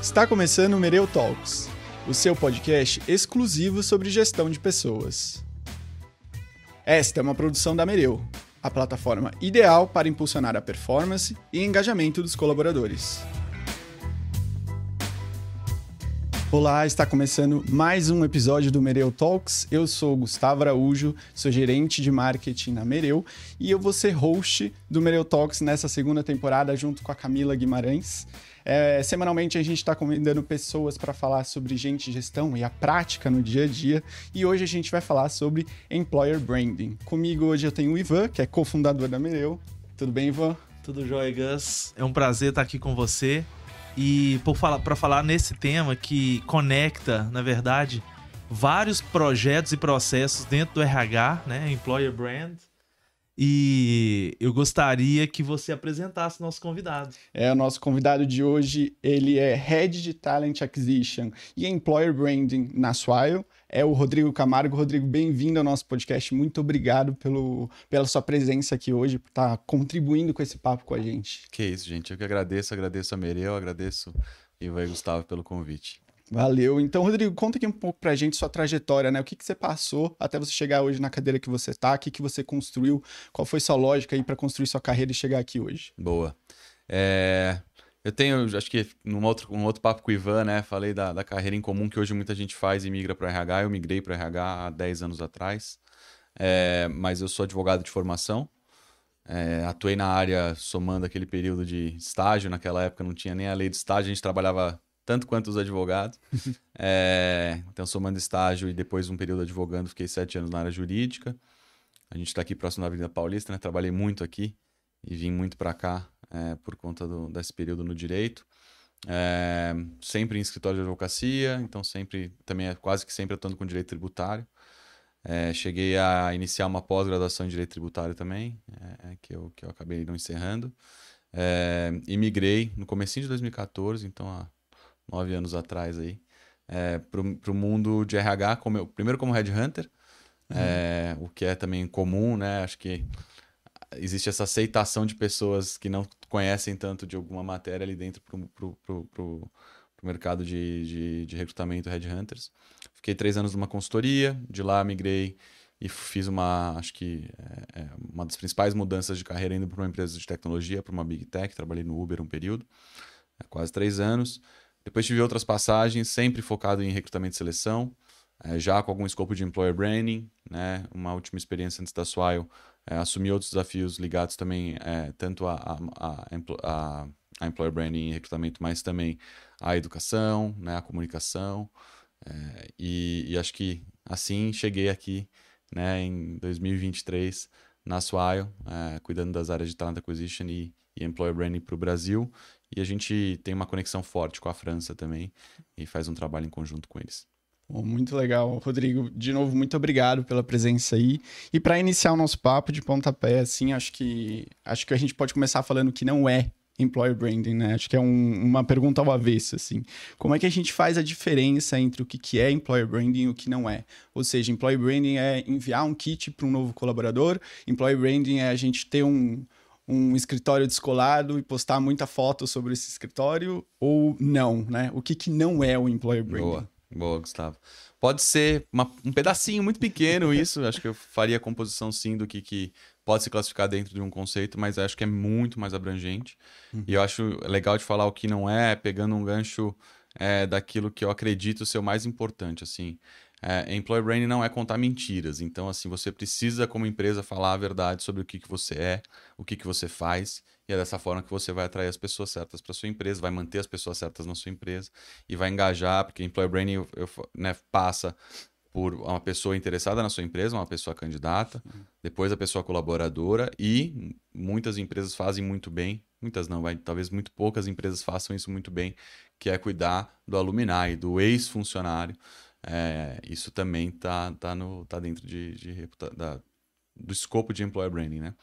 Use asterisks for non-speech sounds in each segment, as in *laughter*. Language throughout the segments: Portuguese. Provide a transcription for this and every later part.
Está começando o Mereu Talks, o seu podcast exclusivo sobre gestão de pessoas. Esta é uma produção da Mereu, a plataforma ideal para impulsionar a performance e engajamento dos colaboradores. Olá, está começando mais um episódio do Mereu Talks. Eu sou Gustavo Araújo, sou gerente de marketing na Mereu e eu vou ser host do Mereu Talks nessa segunda temporada junto com a Camila Guimarães. É, semanalmente a gente está convidando pessoas para falar sobre gente gestão e a prática no dia a dia. E hoje a gente vai falar sobre employer branding. Comigo hoje eu tenho o Ivan, que é cofundador da Mereu. Tudo bem, Ivan? Tudo jóia, Gus. É um prazer estar aqui com você. E para falar, nesse tema que conecta, na verdade, vários projetos e processos dentro do RH, né? Employer Brand. E eu gostaria que você apresentasse nosso convidado. É, o nosso convidado de hoje, ele é Head de Talent Acquisition e Employer Branding na Swile é o Rodrigo Camargo. Rodrigo, bem-vindo ao nosso podcast. Muito obrigado pelo, pela sua presença aqui hoje, por estar contribuindo com esse papo com a gente. Que isso, gente. Eu que agradeço, agradeço a Mereu, agradeço Ivan e Gustavo pelo convite. Valeu. Então, Rodrigo, conta aqui um pouco pra gente sua trajetória, né? O que, que você passou até você chegar hoje na cadeira que você tá, o que, que você construiu, qual foi sua lógica aí para construir sua carreira e chegar aqui hoje? Boa. É... Eu tenho, acho que num outro, um outro papo com o Ivan, né? Falei da, da carreira em comum que hoje muita gente faz e migra para RH. Eu migrei para RH há 10 anos atrás. É, mas eu sou advogado de formação. É, atuei na área somando aquele período de estágio. Naquela época não tinha nem a lei de estágio, a gente trabalhava tanto quanto os advogados. é, *laughs* então, somando estágio e depois um período advogando, fiquei sete anos na área jurídica. A gente está aqui próximo da Avenida Paulista, né? Trabalhei muito aqui e vim muito para cá é, por conta do, desse período no direito. É, sempre em escritório de advocacia, então sempre também é quase que sempre atuando com direito tributário. É, cheguei a iniciar uma pós-graduação em direito tributário também, é, que, eu, que eu acabei não encerrando. É, e migrei no começo de 2014, então há nove anos atrás aí, é, para o mundo de RH, como eu, primeiro como headhunter, uhum. o que é também comum, né? Acho que existe essa aceitação de pessoas que não conhecem tanto de alguma matéria ali dentro para o mercado de, de, de recrutamento Headhunters. Fiquei três anos numa consultoria, de lá migrei e fiz uma, acho que é, é uma das principais mudanças de carreira indo para uma empresa de tecnologia, para uma Big Tech, trabalhei no Uber um período, é, quase três anos. Depois tive outras passagens, sempre focado em recrutamento e seleção, é, já com algum escopo de employer branding, né? Uma última experiência antes da Swile, é, assumi outros desafios ligados também é, tanto a, a, a, a, employer branding e recrutamento, mas também à educação, né? A comunicação. É, e, e, acho que assim cheguei aqui, né? Em 2023 na Swile, é, cuidando das áreas de talent acquisition e, e employer branding para o Brasil. E a gente tem uma conexão forte com a França também e faz um trabalho em conjunto com eles. Bom, muito legal, Rodrigo. De novo, muito obrigado pela presença aí. E para iniciar o nosso papo de pontapé, assim, acho que acho que a gente pode começar falando que não é employer branding, né? Acho que é um, uma pergunta ao avesso, assim. Como é que a gente faz a diferença entre o que, que é employer branding e o que não é? Ou seja, employer branding é enviar um kit para um novo colaborador, employer branding é a gente ter um, um escritório descolado e postar muita foto sobre esse escritório ou não, né? O que, que não é o employer branding? Boa. Boa, Gustavo. Pode ser uma, um pedacinho muito pequeno *laughs* isso, acho que eu faria a composição sim do que, que pode se classificar dentro de um conceito, mas acho que é muito mais abrangente. Uhum. E eu acho legal de falar o que não é, pegando um gancho é, daquilo que eu acredito ser o mais importante, assim. É, employer branding não é contar mentiras, então assim, você precisa como empresa falar a verdade sobre o que, que você é, o que, que você faz e é dessa forma que você vai atrair as pessoas certas para sua empresa, vai manter as pessoas certas na sua empresa e vai engajar, porque employer branding eu, eu, né, passa por uma pessoa interessada na sua empresa, uma pessoa candidata, depois a pessoa colaboradora e muitas empresas fazem muito bem, muitas não, vai, talvez muito poucas empresas façam isso muito bem, que é cuidar do alumni, do ex-funcionário. É, isso também está tá no, tá dentro de, de da, do escopo de employer branding, né?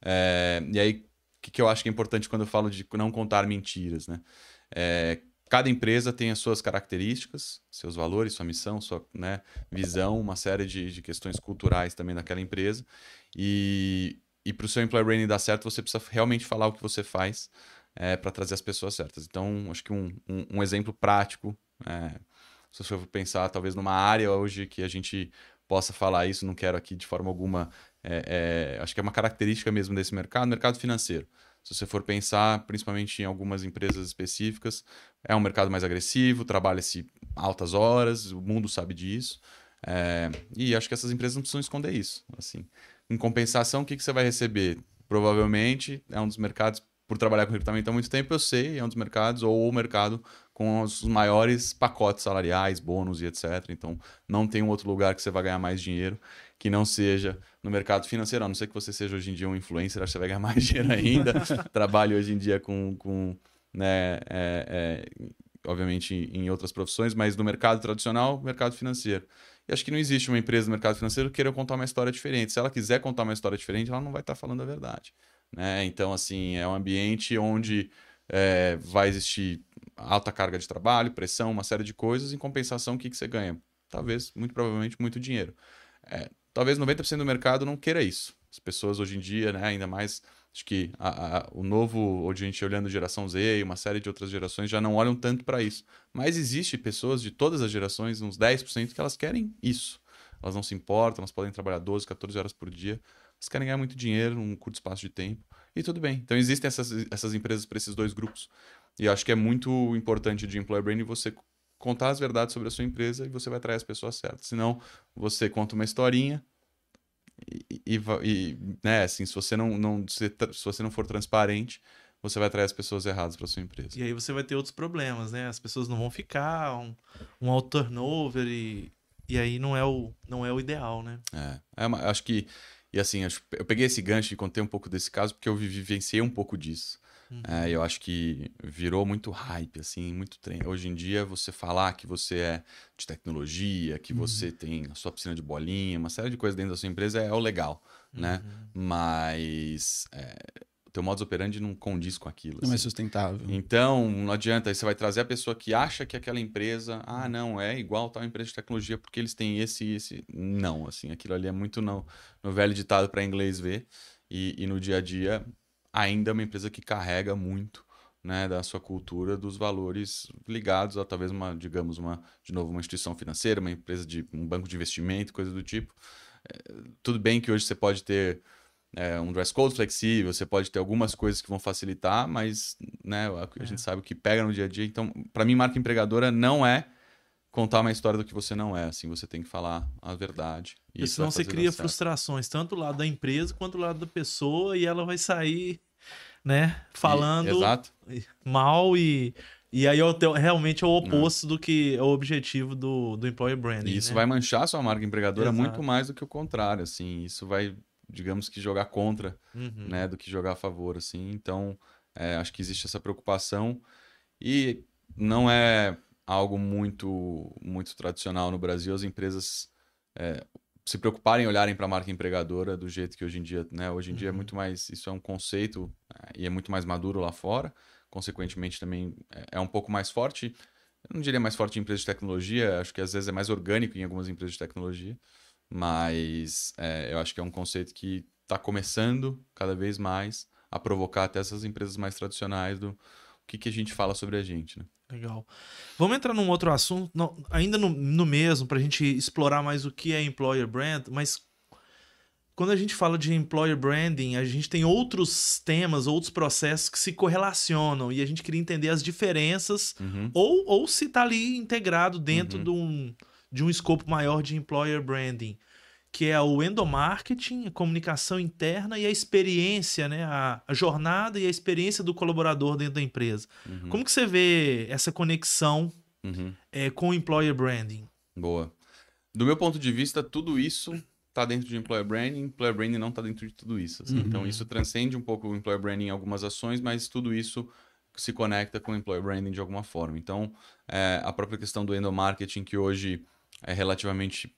É, e aí que, que eu acho que é importante quando eu falo de não contar mentiras, né? É, cada empresa tem as suas características, seus valores, sua missão, sua né, visão, uma série de, de questões culturais também daquela empresa. E, e para o seu employer branding dar certo, você precisa realmente falar o que você faz é, para trazer as pessoas certas. Então, acho que um, um, um exemplo prático, é, se você for pensar talvez numa área hoje que a gente possa falar isso, não quero aqui de forma alguma, é, é, acho que é uma característica mesmo desse mercado, mercado financeiro. Se você for pensar, principalmente em algumas empresas específicas, é um mercado mais agressivo, trabalha-se altas horas, o mundo sabe disso. É, e acho que essas empresas não precisam esconder isso. Assim, em compensação, o que, que você vai receber? Provavelmente é um dos mercados por trabalhar com recrutamento há muito tempo, eu sei, é um dos mercados, ou o mercado com os maiores pacotes salariais, bônus e etc. Então, não tem um outro lugar que você vai ganhar mais dinheiro que não seja no mercado financeiro. A não ser que você seja hoje em dia um influencer, acho que você vai ganhar mais *laughs* dinheiro ainda. Trabalhe hoje em dia com, com né, é, é, obviamente, em outras profissões, mas no mercado tradicional, mercado financeiro. E acho que não existe uma empresa no mercado financeiro que queira contar uma história diferente. Se ela quiser contar uma história diferente, ela não vai estar falando a verdade. Né? Então, assim, é um ambiente onde é, vai existir alta carga de trabalho, pressão, uma série de coisas. Em compensação, o que, que você ganha? Talvez, muito provavelmente, muito dinheiro. É, talvez 90% do mercado não queira isso. As pessoas hoje em dia, né, ainda mais, acho que a, a, o novo, hoje a gente olhando geração Z e uma série de outras gerações já não olham tanto para isso. Mas existe pessoas de todas as gerações, uns 10%, que elas querem isso. Elas não se importam, elas podem trabalhar 12, 14 horas por dia eles querem ganhar muito dinheiro num curto espaço de tempo. E tudo bem. Então existem essas, essas empresas para esses dois grupos. E eu acho que é muito importante de employer branding você contar as verdades sobre a sua empresa e você vai atrair as pessoas certas. Senão, você conta uma historinha e, e, e né, assim, se você não, não se, se você não for transparente, você vai atrair as pessoas erradas para sua empresa. E aí você vai ter outros problemas, né? As pessoas não vão ficar, um, um auto turnover e, e aí não é o, não é o ideal, né? É, é uma, acho que e assim, eu peguei esse gancho e contei um pouco desse caso porque eu vivenciei um pouco disso. Uhum. É, eu acho que virou muito hype, assim, muito trem. Hoje em dia, você falar que você é de tecnologia, que uhum. você tem a sua piscina de bolinha, uma série de coisas dentro da sua empresa é o legal, né? uhum. Mas é, teu modus operandi não condiz com aquilo. Não é assim. é sustentável. Então, não adianta. Aí você vai trazer a pessoa que acha que aquela empresa, ah, não, é igual tal empresa de tecnologia porque eles têm esse e esse. Não, assim, aquilo ali é muito no, no velho ditado para inglês ver. E, e no dia a dia, ainda é uma empresa que carrega muito né, da sua cultura, dos valores ligados a talvez uma, digamos, uma, de novo, uma instituição financeira, uma empresa de um banco de investimento, coisa do tipo. É, tudo bem que hoje você pode ter é, um dress code flexível, você pode ter algumas coisas que vão facilitar, mas né, a, é. gente sabe o que pega no dia a dia. Então, para mim, marca empregadora não é contar uma história do que você não é, assim, você tem que falar a verdade. E senão você cria frustrações, tanto do lado da empresa quanto do lado da pessoa, e ela vai sair, né, falando e, mal e e aí é realmente é o oposto não. do que é o objetivo do, do employer branding. E isso né? vai manchar a sua marca empregadora Exato. muito mais do que o contrário, assim. Isso vai digamos que jogar contra, uhum. né, do que jogar a favor, assim. Então, é, acho que existe essa preocupação e não é algo muito muito tradicional no Brasil as empresas é, se preocuparem olharem para a marca empregadora do jeito que hoje em dia, né? Hoje em uhum. dia é uhum. muito mais isso é um conceito é, e é muito mais maduro lá fora. Consequentemente também é, é um pouco mais forte. Eu não diria mais forte em empresas de tecnologia, acho que às vezes é mais orgânico em algumas empresas de tecnologia. Mas é, eu acho que é um conceito que está começando cada vez mais a provocar até essas empresas mais tradicionais do o que, que a gente fala sobre a gente. Né? Legal. Vamos entrar num outro assunto, não, ainda no, no mesmo, para a gente explorar mais o que é employer brand, mas quando a gente fala de employer branding, a gente tem outros temas, outros processos que se correlacionam e a gente queria entender as diferenças uhum. ou, ou se está ali integrado dentro uhum. de um de um escopo maior de employer branding, que é o endomarketing, a comunicação interna e a experiência, né? A, a jornada e a experiência do colaborador dentro da empresa. Uhum. Como que você vê essa conexão uhum. é, com o employer branding? Boa. Do meu ponto de vista, tudo isso está dentro de employer branding, employer branding não está dentro de tudo isso. Assim. Uhum. Então, isso transcende um pouco o employer branding em algumas ações, mas tudo isso se conecta com o employer branding de alguma forma. Então, é, a própria questão do endomarketing, que hoje é relativamente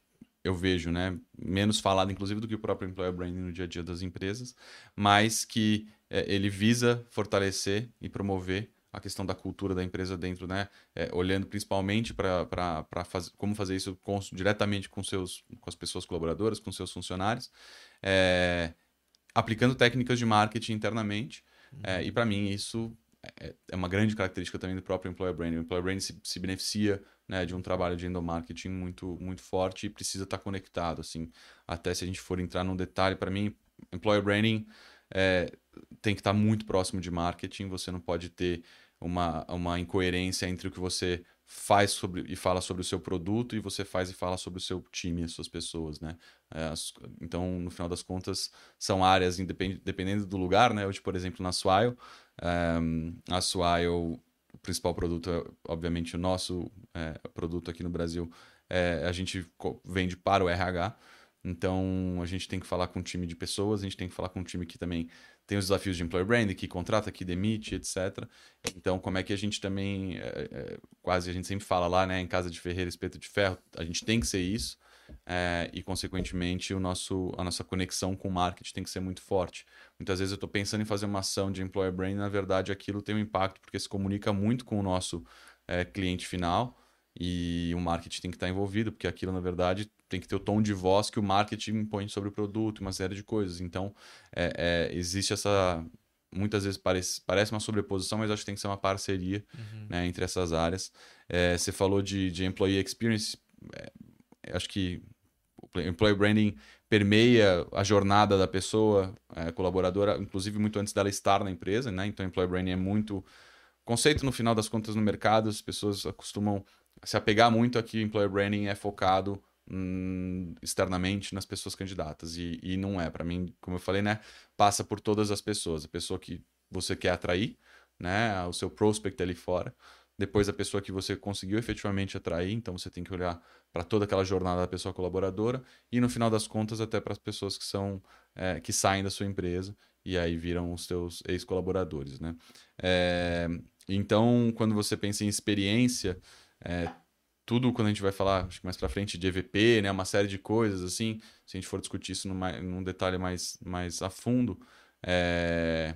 eu vejo, né, menos falado inclusive do que o próprio employer branding no dia a dia das empresas, mas que é, ele visa fortalecer e promover a questão da cultura da empresa dentro, né, é, olhando principalmente para fazer como fazer isso com, diretamente com seus com as pessoas colaboradoras, com seus funcionários, é, aplicando técnicas de marketing internamente. É, uhum. e para mim isso é, é uma grande característica também do próprio employer branding. O employer branding se, se beneficia né, de um trabalho de endomarketing muito, muito forte e precisa estar conectado. Assim, até se a gente for entrar num detalhe, para mim, employer branding é, tem que estar muito próximo de marketing. Você não pode ter uma, uma incoerência entre o que você faz sobre e fala sobre o seu produto e você faz e fala sobre o seu time, as suas pessoas, né? É, as, então, no final das contas, são áreas independ, dependendo do lugar, né? Hoje, por exemplo, na Swile, um, a Swile, principal produto é, obviamente, o nosso é, produto aqui no Brasil, é, a gente vende para o RH, então a gente tem que falar com um time de pessoas, a gente tem que falar com um time que também tem os desafios de employer brand, que contrata, que demite, etc. Então, como é que a gente também, é, é, quase a gente sempre fala lá, né, em casa de ferreiro, espeto de ferro, a gente tem que ser isso é, e, consequentemente, o nosso, a nossa conexão com o marketing tem que ser muito forte. Muitas vezes eu estou pensando em fazer uma ação de employer brand, na verdade aquilo tem um impacto porque se comunica muito com o nosso é, cliente final e o marketing tem que estar envolvido, porque aquilo, na verdade, tem que ter o tom de voz que o marketing impõe sobre o produto, uma série de coisas. Então, é, é, existe essa. Muitas vezes parece, parece uma sobreposição, mas acho que tem que ser uma parceria uhum. né, entre essas áreas. É, você falou de, de employee experience, é, acho que o employee branding permeia a jornada da pessoa é, colaboradora, inclusive muito antes dela estar na empresa, né? Então, employee branding é muito conceito no final das contas no mercado, as pessoas acostumam se apegar muito aqui, employer branding é focado hum, externamente nas pessoas candidatas. E, e não é. Para mim, como eu falei, né? Passa por todas as pessoas. A pessoa que você quer atrair, né? O seu prospect ali fora. Depois a pessoa que você conseguiu efetivamente atrair, então você tem que olhar para toda aquela jornada da pessoa colaboradora e no final das contas até para as pessoas que são é, que saem da sua empresa e aí viram os seus ex-colaboradores, né? É, então, quando você pensa em experiência, é, tudo quando a gente vai falar, acho que mais para frente, de EVP, né, uma série de coisas assim, se a gente for discutir isso numa, num detalhe mais, mais a fundo, é...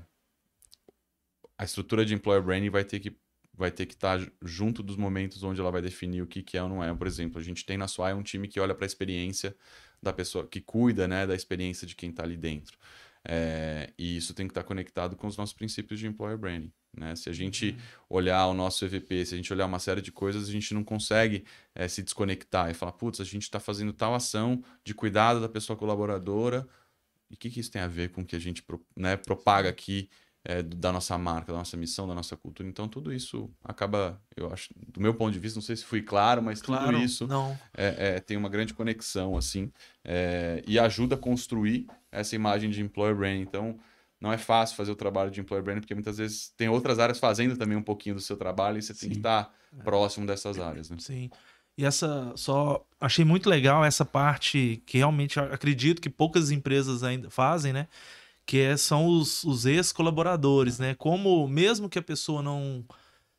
a estrutura de employer branding vai ter que vai ter que estar tá junto dos momentos onde ela vai definir o que, que é ou não é. Por exemplo, a gente tem na SWAI um time que olha para a experiência da pessoa, que cuida né, da experiência de quem está ali dentro. É, e isso tem que estar tá conectado com os nossos princípios de employer branding. Né? Se a gente uhum. olhar o nosso EVP, se a gente olhar uma série de coisas, a gente não consegue é, se desconectar e falar, putz, a gente está fazendo tal ação de cuidado da pessoa colaboradora. E o que, que isso tem a ver com o que a gente né, propaga aqui é, da nossa marca, da nossa missão, da nossa cultura? Então, tudo isso acaba, eu acho, do meu ponto de vista, não sei se fui claro, mas claro, tudo isso é, é, tem uma grande conexão, assim, é, e ajuda a construir essa imagem de employer brand. Então, não é fácil fazer o trabalho de employer branding, porque muitas vezes tem outras áreas fazendo também um pouquinho do seu trabalho e você Sim. tem que estar é. próximo dessas áreas. Né? Sim. E essa só achei muito legal essa parte que realmente acredito que poucas empresas ainda fazem, né? Que é, são os, os ex-colaboradores, né? Como mesmo que a pessoa não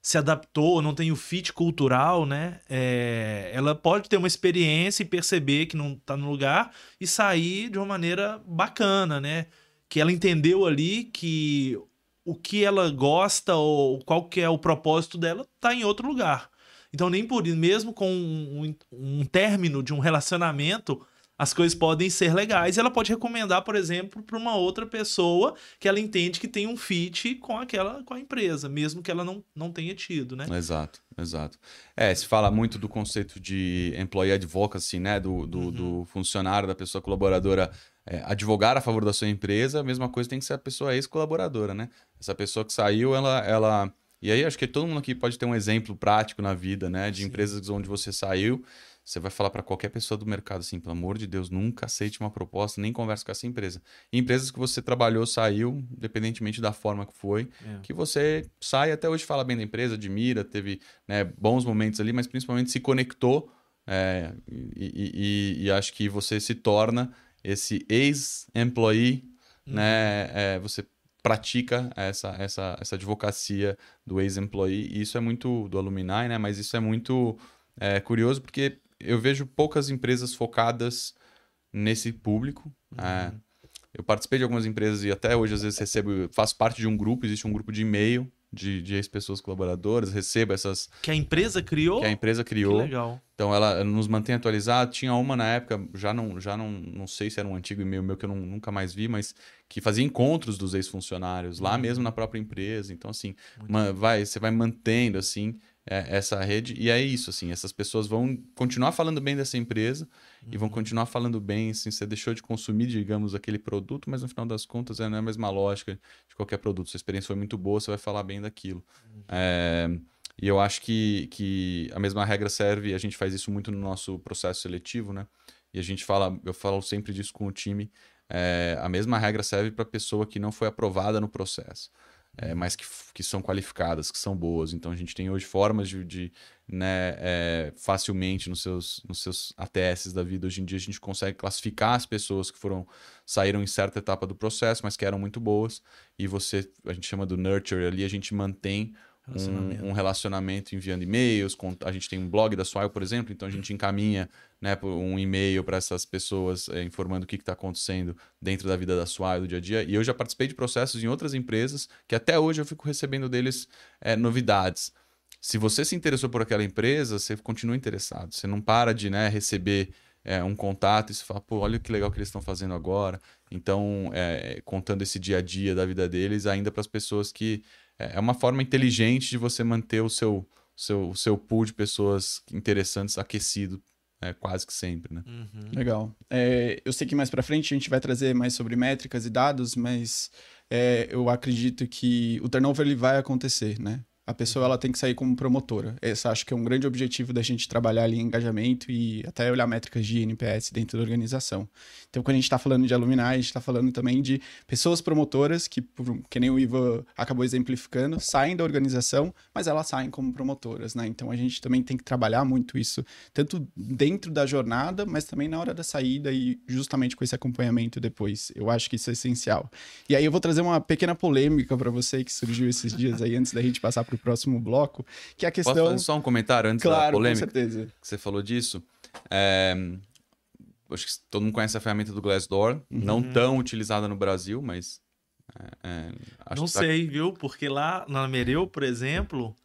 se adaptou, não tem o fit cultural, né? É, ela pode ter uma experiência e perceber que não está no lugar e sair de uma maneira bacana, né? que ela entendeu ali que o que ela gosta ou qual que é o propósito dela tá em outro lugar. Então, nem por mesmo com um, um término de um relacionamento, as coisas podem ser legais. Ela pode recomendar, por exemplo, para uma outra pessoa que ela entende que tem um fit com aquela com a empresa, mesmo que ela não, não tenha tido, né? Exato, exato. É, se fala muito do conceito de employee advocacy, né? Do, do, uhum. do funcionário, da pessoa colaboradora é, advogar a favor da sua empresa, a mesma coisa tem que ser a pessoa ex-colaboradora, né? Essa pessoa que saiu, ela, ela. E aí acho que todo mundo aqui pode ter um exemplo prático na vida, né? De Sim. empresas onde você saiu. Você vai falar para qualquer pessoa do mercado assim, pelo amor de Deus, nunca aceite uma proposta, nem converse com essa empresa. E empresas que você trabalhou, saiu, independentemente da forma que foi, é. que você sai até hoje fala bem da empresa, admira, teve né, bons momentos ali, mas principalmente se conectou é, e, e, e acho que você se torna esse ex-employee, uhum. né? É, você pratica essa, essa, essa advocacia do ex-employee. E isso é muito do alumni, né? Mas isso é muito é, curioso porque eu vejo poucas empresas focadas nesse público. Uhum. É, eu participei de algumas empresas e até hoje às vezes recebo, faço parte de um grupo, existe um grupo de e-mail de, de ex-pessoas colaboradoras, recebo essas. Que a empresa criou? Que a empresa criou. Que legal. Então ela nos mantém atualizados. Tinha uma na época, já não, já não, não sei se era um antigo e-mail meu que eu não, nunca mais vi, mas que fazia encontros dos ex-funcionários lá uhum. mesmo na própria empresa. Então, assim, uma, vai, você vai mantendo assim é, essa rede. E é isso, assim, essas pessoas vão continuar falando bem dessa empresa uhum. e vão uhum. continuar falando bem, assim, você deixou de consumir, digamos, aquele produto, mas no final das contas é, não é a mesma lógica de qualquer produto. Sua experiência foi muito boa, você vai falar bem daquilo. Uhum. É, e eu acho que, que a mesma regra serve, a gente faz isso muito no nosso processo seletivo, né? E a gente fala, eu falo sempre disso com o time, é, a mesma regra serve para a pessoa que não foi aprovada no processo é, mas que, que são qualificadas, que são boas. Então a gente tem hoje formas de, de né, é, facilmente nos seus, nos seus ATS da vida. Hoje em dia a gente consegue classificar as pessoas que foram saíram em certa etapa do processo, mas que eram muito boas. E você, a gente chama do nurture ali, a gente mantém Relacionamento. Um, um, relacionamento enviando e-mails. a gente tem um blog da Swile, por exemplo, então a gente encaminha né, um e-mail para essas pessoas é, informando o que está acontecendo dentro da vida da Swile, do dia a dia. E eu já participei de processos em outras empresas que até hoje eu fico recebendo deles é, novidades. Se você se interessou por aquela empresa, você continua interessado. Você não para de né, receber é, um contato e você fala, pô, olha que legal que eles estão fazendo agora. Então, contando esse dia a dia da vida deles, ainda para as pessoas que é, é uma forma inteligente de você manter o seu, seu, seu pool de pessoas interessantes aquecido é, quase que sempre, né? Uhum. Legal. É, eu sei que mais para frente a gente vai trazer mais sobre métricas e dados, mas é, eu acredito que o turnover ele vai acontecer, né? A pessoa ela tem que sair como promotora. Esse acho que é um grande objetivo da gente trabalhar ali em engajamento e até olhar métricas de NPS dentro da organização. Então, quando a gente está falando de alumni, a gente está falando também de pessoas promotoras que, que nem o Iva acabou exemplificando, saem da organização, mas elas saem como promotoras, né? Então, a gente também tem que trabalhar muito isso, tanto dentro da jornada, mas também na hora da saída e justamente com esse acompanhamento depois. Eu acho que isso é essencial. E aí eu vou trazer uma pequena polêmica para você que surgiu esses dias aí antes da gente passar para o próximo bloco, que é a questão... Posso fazer só um comentário antes claro, da polêmica? com certeza. Que você falou disso. É... Acho que todo mundo conhece a ferramenta do Glassdoor, uhum. não tão utilizada no Brasil, mas... É, é não tá sei, viu? Porque lá na Mereu, por exemplo,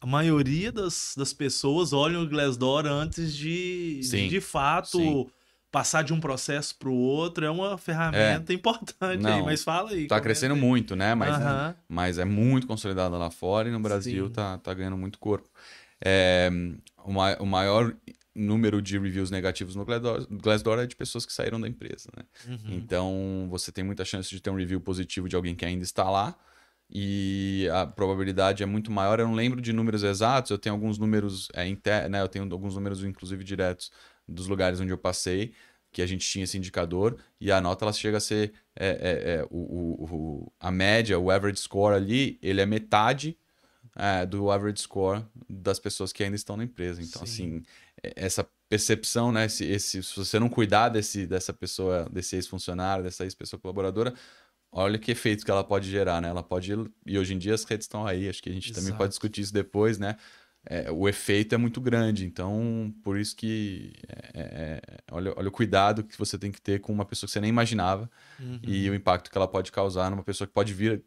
a maioria das, das pessoas olham o Glassdoor antes de, de, de fato... Sim passar de um processo para o outro é uma ferramenta é. importante Não, aí, mas fala aí. Tá crescendo aí. muito, né? Mas, é, mas é muito consolidada lá fora e no Brasil tá, tá ganhando muito corpo. É, o, ma o maior número de reviews negativos no Glassdoor é de pessoas que saíram da empresa, né? Uhum. Então, você tem muita chance de ter um review positivo de alguém que ainda está lá, e a probabilidade é muito maior. Eu não lembro de números exatos, eu tenho alguns números é, inter... né? eu tenho alguns números inclusive diretos dos lugares onde eu passei, que a gente tinha esse indicador, e a nota ela chega a ser é, é, é, o, o, a média, o average score ali, ele é metade é, do average score das pessoas que ainda estão na empresa. Então, Sim. assim, é, essa percepção, né? Esse, esse, se você não cuidar desse, dessa pessoa, desse ex-funcionário, dessa ex-pessoa colaboradora, olha que efeitos que ela pode gerar, né? Ela pode. E hoje em dia as redes estão aí, acho que a gente Exato. também pode discutir isso depois, né? É, o efeito é muito grande. Então, por isso que é, é, olha, olha o cuidado que você tem que ter com uma pessoa que você nem imaginava uhum. e o impacto que ela pode causar numa pessoa que pode vir,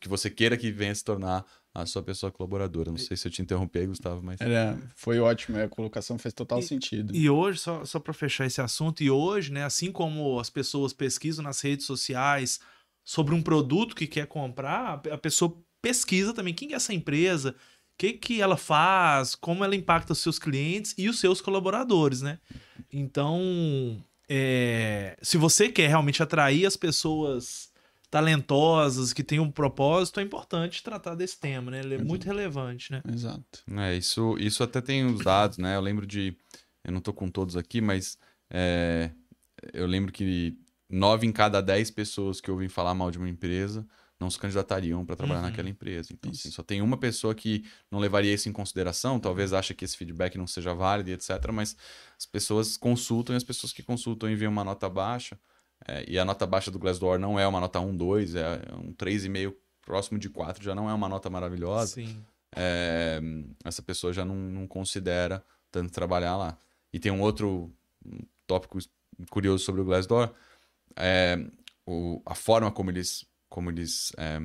que você queira que venha se tornar a sua pessoa colaboradora. Não sei se eu te interrompi, Gustavo, mas. É, foi ótimo, a colocação fez total e, sentido. E hoje, só, só para fechar esse assunto, e hoje, né, assim como as pessoas pesquisam nas redes sociais sobre um produto que quer comprar, a pessoa pesquisa também quem é essa empresa que, que ela faz, como ela impacta os seus clientes e os seus colaboradores, né? Então, é, se você quer realmente atrair as pessoas talentosas, que têm um propósito, é importante tratar desse tema, né? Ele é Exato. muito relevante, né? Exato. É, isso, isso até tem os dados, né? Eu lembro de. Eu não tô com todos aqui, mas é, eu lembro que nove em cada dez pessoas que ouvem falar mal de uma empresa não se candidatariam para trabalhar uhum. naquela empresa. Então, assim, só tem uma pessoa que não levaria isso em consideração, talvez ache que esse feedback não seja válido, etc. Mas as pessoas consultam e as pessoas que consultam enviam uma nota baixa. É, e a nota baixa do Glassdoor não é uma nota 1, 2, é um 3,5 próximo de 4, já não é uma nota maravilhosa. É, essa pessoa já não, não considera tanto trabalhar lá. E tem um outro tópico curioso sobre o Glassdoor, é, o, a forma como eles como eles é,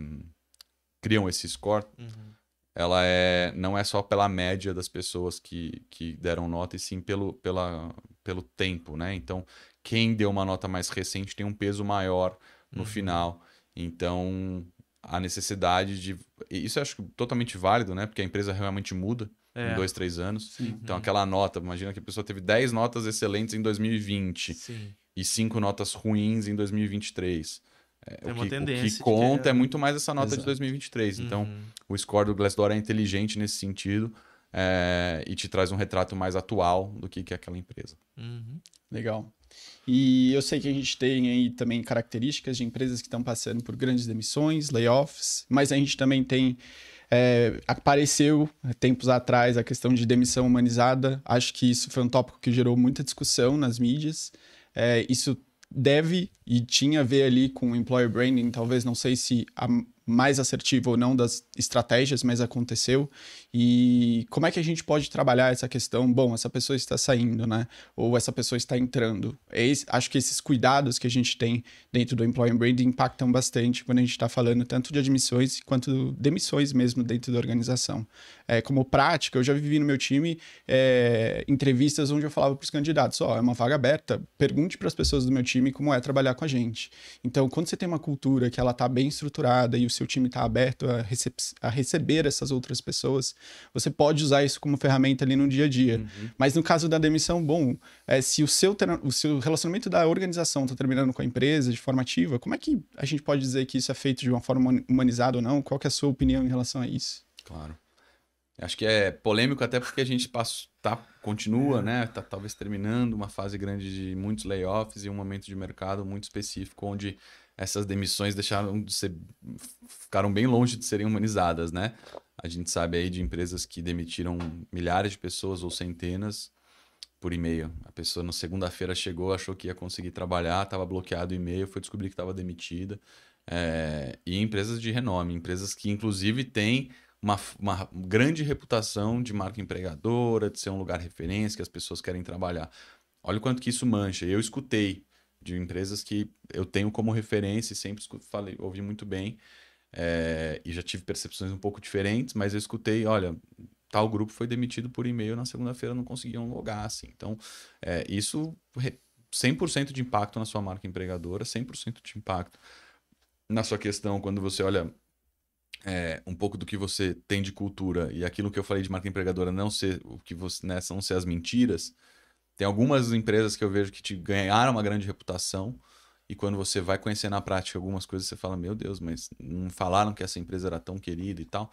criam esse score, Uhum. ela é não é só pela média das pessoas que, que deram nota, e sim pelo, pela, pelo tempo, né? Então, quem deu uma nota mais recente tem um peso maior no Uhum. final. Então, a necessidade de. Isso eu acho totalmente válido, né? Porque a empresa realmente muda É. em dois, três anos. Sim. Então, aquela nota, imagina que a pessoa teve 10 notas excelentes em 2020 Sim. e 5 notas ruins em 2023. É, Tem o, uma que, o tendência que de que conta é- é muito mais essa nota de Exato. 2023. Então, Uhum. o score do Glassdoor é inteligente nesse sentido é, e te traz um retrato mais atual do que, que é aquela empresa. Uhum. Legal. E eu sei que a gente tem aí também características de empresas que estão passando por grandes demissões, layoffs, mas a gente também tem. é, apareceu tempos atrás a questão de demissão humanizada. Acho que isso foi um tópico que gerou muita discussão nas mídias. É, isso deve e tinha a ver ali com employer branding, talvez não sei se a mais assertiva ou não das estratégias, mas aconteceu. E como é que a gente pode trabalhar essa questão? Bom, essa pessoa está saindo, né? Ou essa pessoa está entrando. Esse- acho que esses cuidados que a gente tem dentro do employer branding impactam bastante quando a gente está falando tanto de admissões quanto demissões mesmo dentro da organização. É, como prática, eu já vivi no meu time é, entrevistas onde eu falava para os candidatos: ó, é uma vaga aberta, pergunte para as pessoas do meu time como é trabalhar com a gente. Então, quando você tem uma cultura que ela está bem estruturada e o seu time está aberto a, recep- a receber essas outras pessoas, você pode usar isso como ferramenta ali no dia a dia. Mas no caso da demissão, bom, é, se o seu, o seu relacionamento da organização está terminando com a empresa de forma ativa, como é que a gente pode dizer que isso é feito de uma forma humanizada ou não? Qual é a sua opinião em relação a isso? Claro. Acho que é polêmico até porque a gente passa, tá, continua, né? Tá talvez terminando uma fase grande de muitos layoffs e um momento de mercado muito específico onde essas demissões deixaram de ser, ficaram bem longe de serem humanizadas, né? A gente sabe aí de empresas que demitiram milhares de pessoas ou centenas por e-mail. A pessoa na segunda-feira chegou, achou que ia conseguir trabalhar, estava bloqueado o e-mail, foi descobrir que estava demitida. É, e empresas de renome, empresas que inclusive têm uma, uma grande reputação de marca empregadora, de ser um lugar referência, que as pessoas querem trabalhar. Olha o quanto que isso mancha. Eu escutei de empresas que eu tenho como referência e sempre falei, ouvi muito bem. é, e já tive percepções um pouco diferentes, mas eu escutei, olha, tal grupo foi demitido por e-mail na segunda-feira, não conseguiam logar, assim. Então, é, isso re- 100% de impacto na sua marca empregadora, 100% de impacto na sua questão quando você olha é, um pouco do que você tem de cultura e aquilo que eu falei de marca empregadora não ser o que você, né, não ser as mentiras. Tem algumas empresas que eu vejo que te ganharam uma grande reputação e quando você vai conhecer na prática algumas coisas, você fala, meu Deus, mas não falaram que essa empresa era tão querida e tal.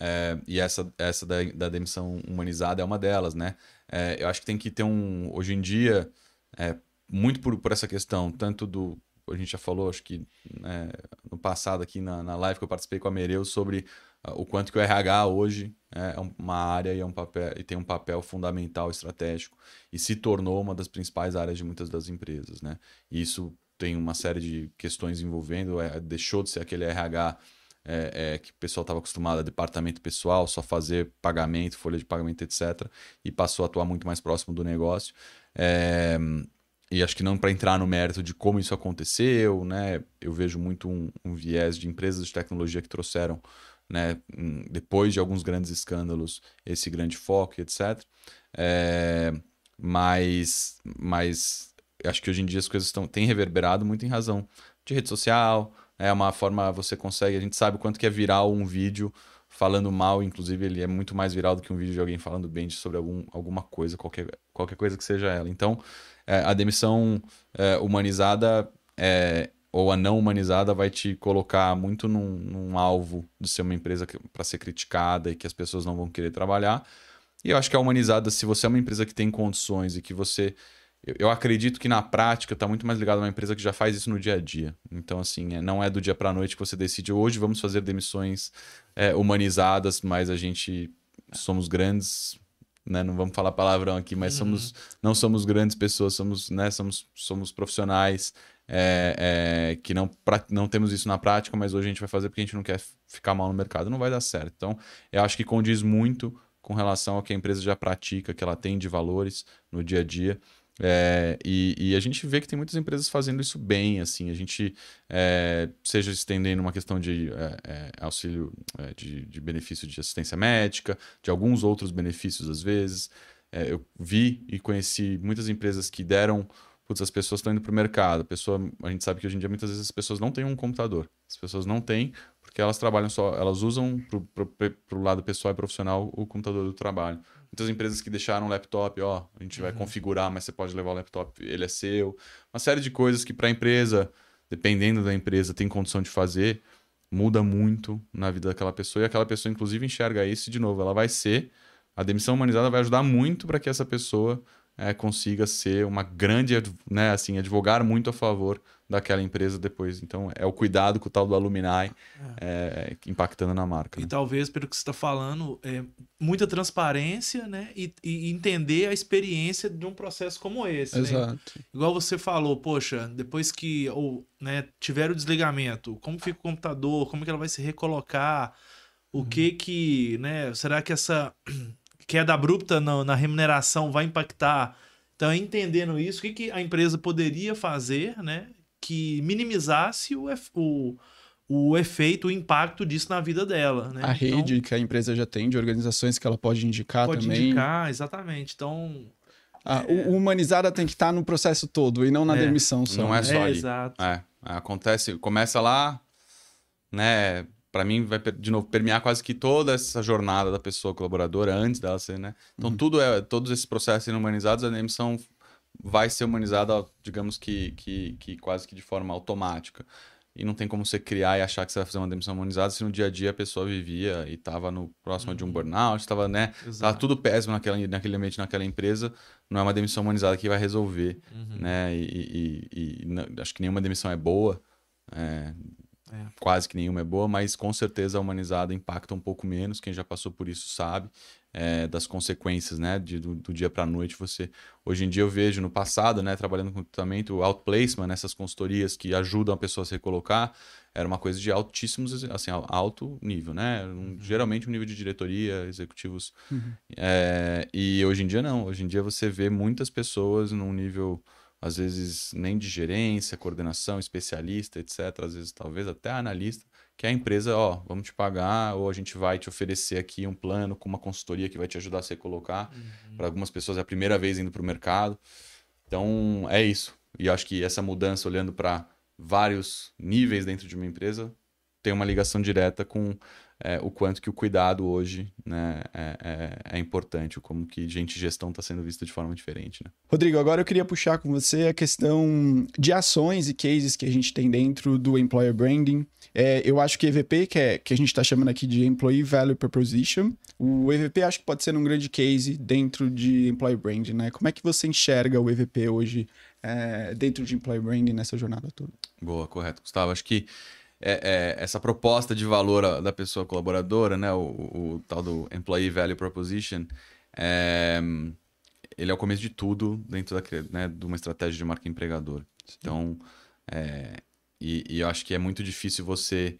É, e essa, essa da, da demissão humanizada é uma delas, né? É, eu acho que tem que ter um. Hoje em dia, é, muito por, por essa questão, tanto do. A gente já falou, acho que né, no passado aqui na, na live que eu participei com a Mereu sobre ah, o quanto que o RH hoje é uma área e, é um papel, e tem um papel fundamental estratégico e se tornou uma das principais áreas de muitas das empresas, né? E isso tem uma série de questões envolvendo, é, deixou de ser aquele RH é, é, que o pessoal estava acostumado a departamento pessoal, só fazer pagamento, folha de pagamento, etc. E passou a atuar muito mais próximo do negócio. É, e acho que não para entrar no mérito de como isso aconteceu, né? Eu vejo muito um, um viés de empresas de tecnologia que trouxeram, né? Depois de alguns grandes escândalos, esse grande foco, etc. É, mas, mas acho que hoje em dia as coisas estão, têm reverberado muito em razão de rede social. É uma forma você consegue, a gente sabe o quanto que é viral um vídeo falando mal, inclusive ele é muito mais viral do que um vídeo de alguém falando bem sobre algum, alguma coisa, qualquer, qualquer coisa que seja ela. Então, é, a demissão é, humanizada é, ou a não humanizada vai te colocar muito num, num alvo de ser uma empresa para ser criticada e que as pessoas não vão querer trabalhar. E eu acho que a humanizada, se você é uma empresa que tem condições e que você. Eu, eu acredito que na prática está muito mais ligado a uma empresa que já faz isso no dia a dia. Então, assim, é, não é do dia para a noite que você decide hoje vamos fazer demissões é, humanizadas, mas a gente somos grandes, né? Não vamos falar palavrão aqui, mas Uhum. somos, não somos grandes pessoas, somos, né? somos, somos profissionais é, é, que não, pra- não temos isso na prática, mas hoje a gente vai fazer porque a gente não quer ficar mal no mercado, não vai dar certo. Então, eu acho que condiz muito com relação ao que a empresa já pratica, que ela tem de valores no dia a dia. É, e, e, a gente vê que tem muitas empresas fazendo isso bem, assim, a gente é, seja estendendo uma questão de é, é auxílio é, de, de, benefício de assistência médica, de alguns outros benefícios às vezes. É, eu vi e conheci muitas empresas que deram, putz, as pessoas estão indo para o mercado, a, pessoa, a gente sabe que hoje em dia muitas vezes as pessoas não têm um computador, as pessoas não têm porque elas trabalham só, elas usam para o lado pessoal e profissional o computador do trabalho. Muitas empresas que deixaram o laptop, ó, a gente vai uhum. configurar, mas você pode levar o laptop, ele é seu. Uma série de coisas que para a empresa, dependendo da empresa, tem condição de fazer, muda muito na vida daquela pessoa e aquela pessoa inclusive enxerga isso e de novo, ela vai ser a demissão humanizada vai ajudar muito para que essa pessoa é, consiga ser uma grande, né, assim, advogar muito a favor daquela empresa depois. Então, é o cuidado com o tal do alumni é. É, impactando na marca. E né? talvez, pelo que você está falando, é muita transparência, né? E, e, entender a experiência de um processo como esse. Né? Exato. Né? Igual você falou, poxa, depois que ou, né, tiver o desligamento, como fica o computador, como que ela vai se recolocar, o uhum. que que, né? Será que essa *clears throat* queda abrupta na, na remuneração vai impactar? Então, entendendo isso, o que, que a empresa poderia fazer, né? Que minimizasse o, o, o efeito, o impacto disso na vida dela. Né? A então, rede que a empresa já tem, de organizações que ela pode indicar pode também. Pode indicar, exatamente. Então. Ah, é... O humanizada tem que estar no processo todo e não na é. demissão só. Não é só é, ali. Exato. É, acontece, começa lá, né? Para mim vai de novo permear quase que toda essa jornada da pessoa colaboradora antes dela ser, né? Então uhum. tudo é todos esses processos sendo humanizados, a demissão vai ser humanizada, digamos que, que, que quase que de forma automática. E não tem como você criar e achar que você vai fazer uma demissão humanizada se no dia a dia a pessoa vivia e estava no próximo uhum. de um uhum. burnout, estava, né? Tava tudo péssimo naquela, naquele ambiente, naquela empresa. Não é uma demissão humanizada que vai resolver, uhum. né? E, e, e, e, acho que nenhuma demissão é boa. É, é. Quase que nenhuma é boa, mas com certeza a humanizada impacta um pouco menos. Quem já passou por isso sabe é, das consequências, né, de, do, do dia para a noite. Você, hoje em dia eu vejo no passado, né, trabalhando com tratamento, o outplacement, nessas consultorias que ajudam a pessoa a se recolocar, era uma coisa de altíssimos, assim, alto nível, né? Um, uhum. Geralmente um nível de diretoria, executivos. Uhum. É, e hoje em dia não. Hoje em dia você vê muitas pessoas num nível às vezes nem de gerência, coordenação, especialista, etc. Às vezes talvez até analista, que a empresa, ó, vamos te pagar, ou a gente vai te oferecer aqui um plano com uma consultoria que vai te ajudar a se colocar. Uhum. Para algumas pessoas é a primeira vez indo para o mercado. Então, é isso. E acho que essa mudança, olhando para vários níveis dentro de uma empresa, tem uma ligação direta com é, o quanto que o cuidado hoje né, é, é, é importante, como que gente gestão está sendo vista de forma diferente. Né? Rodrigo, agora eu queria puxar com você a questão de ações e cases que a gente tem dentro do Employer Branding. É, eu acho que EVP, que, é, que a gente está chamando aqui de Employee Value Proposition, o EVP acho que pode ser um grande case dentro de Employer Branding. Né? Como é que você enxerga o EVP hoje é, dentro de Employer Branding nessa jornada toda? Boa, correto, Gustavo. Acho que é, é, essa proposta de valor da pessoa colaboradora, né, o, o, o tal do Employee Value Proposition, é, ele é o começo de tudo dentro da, né, de uma estratégia de marca empregadora. Então, é, e, e, eu acho que é muito difícil você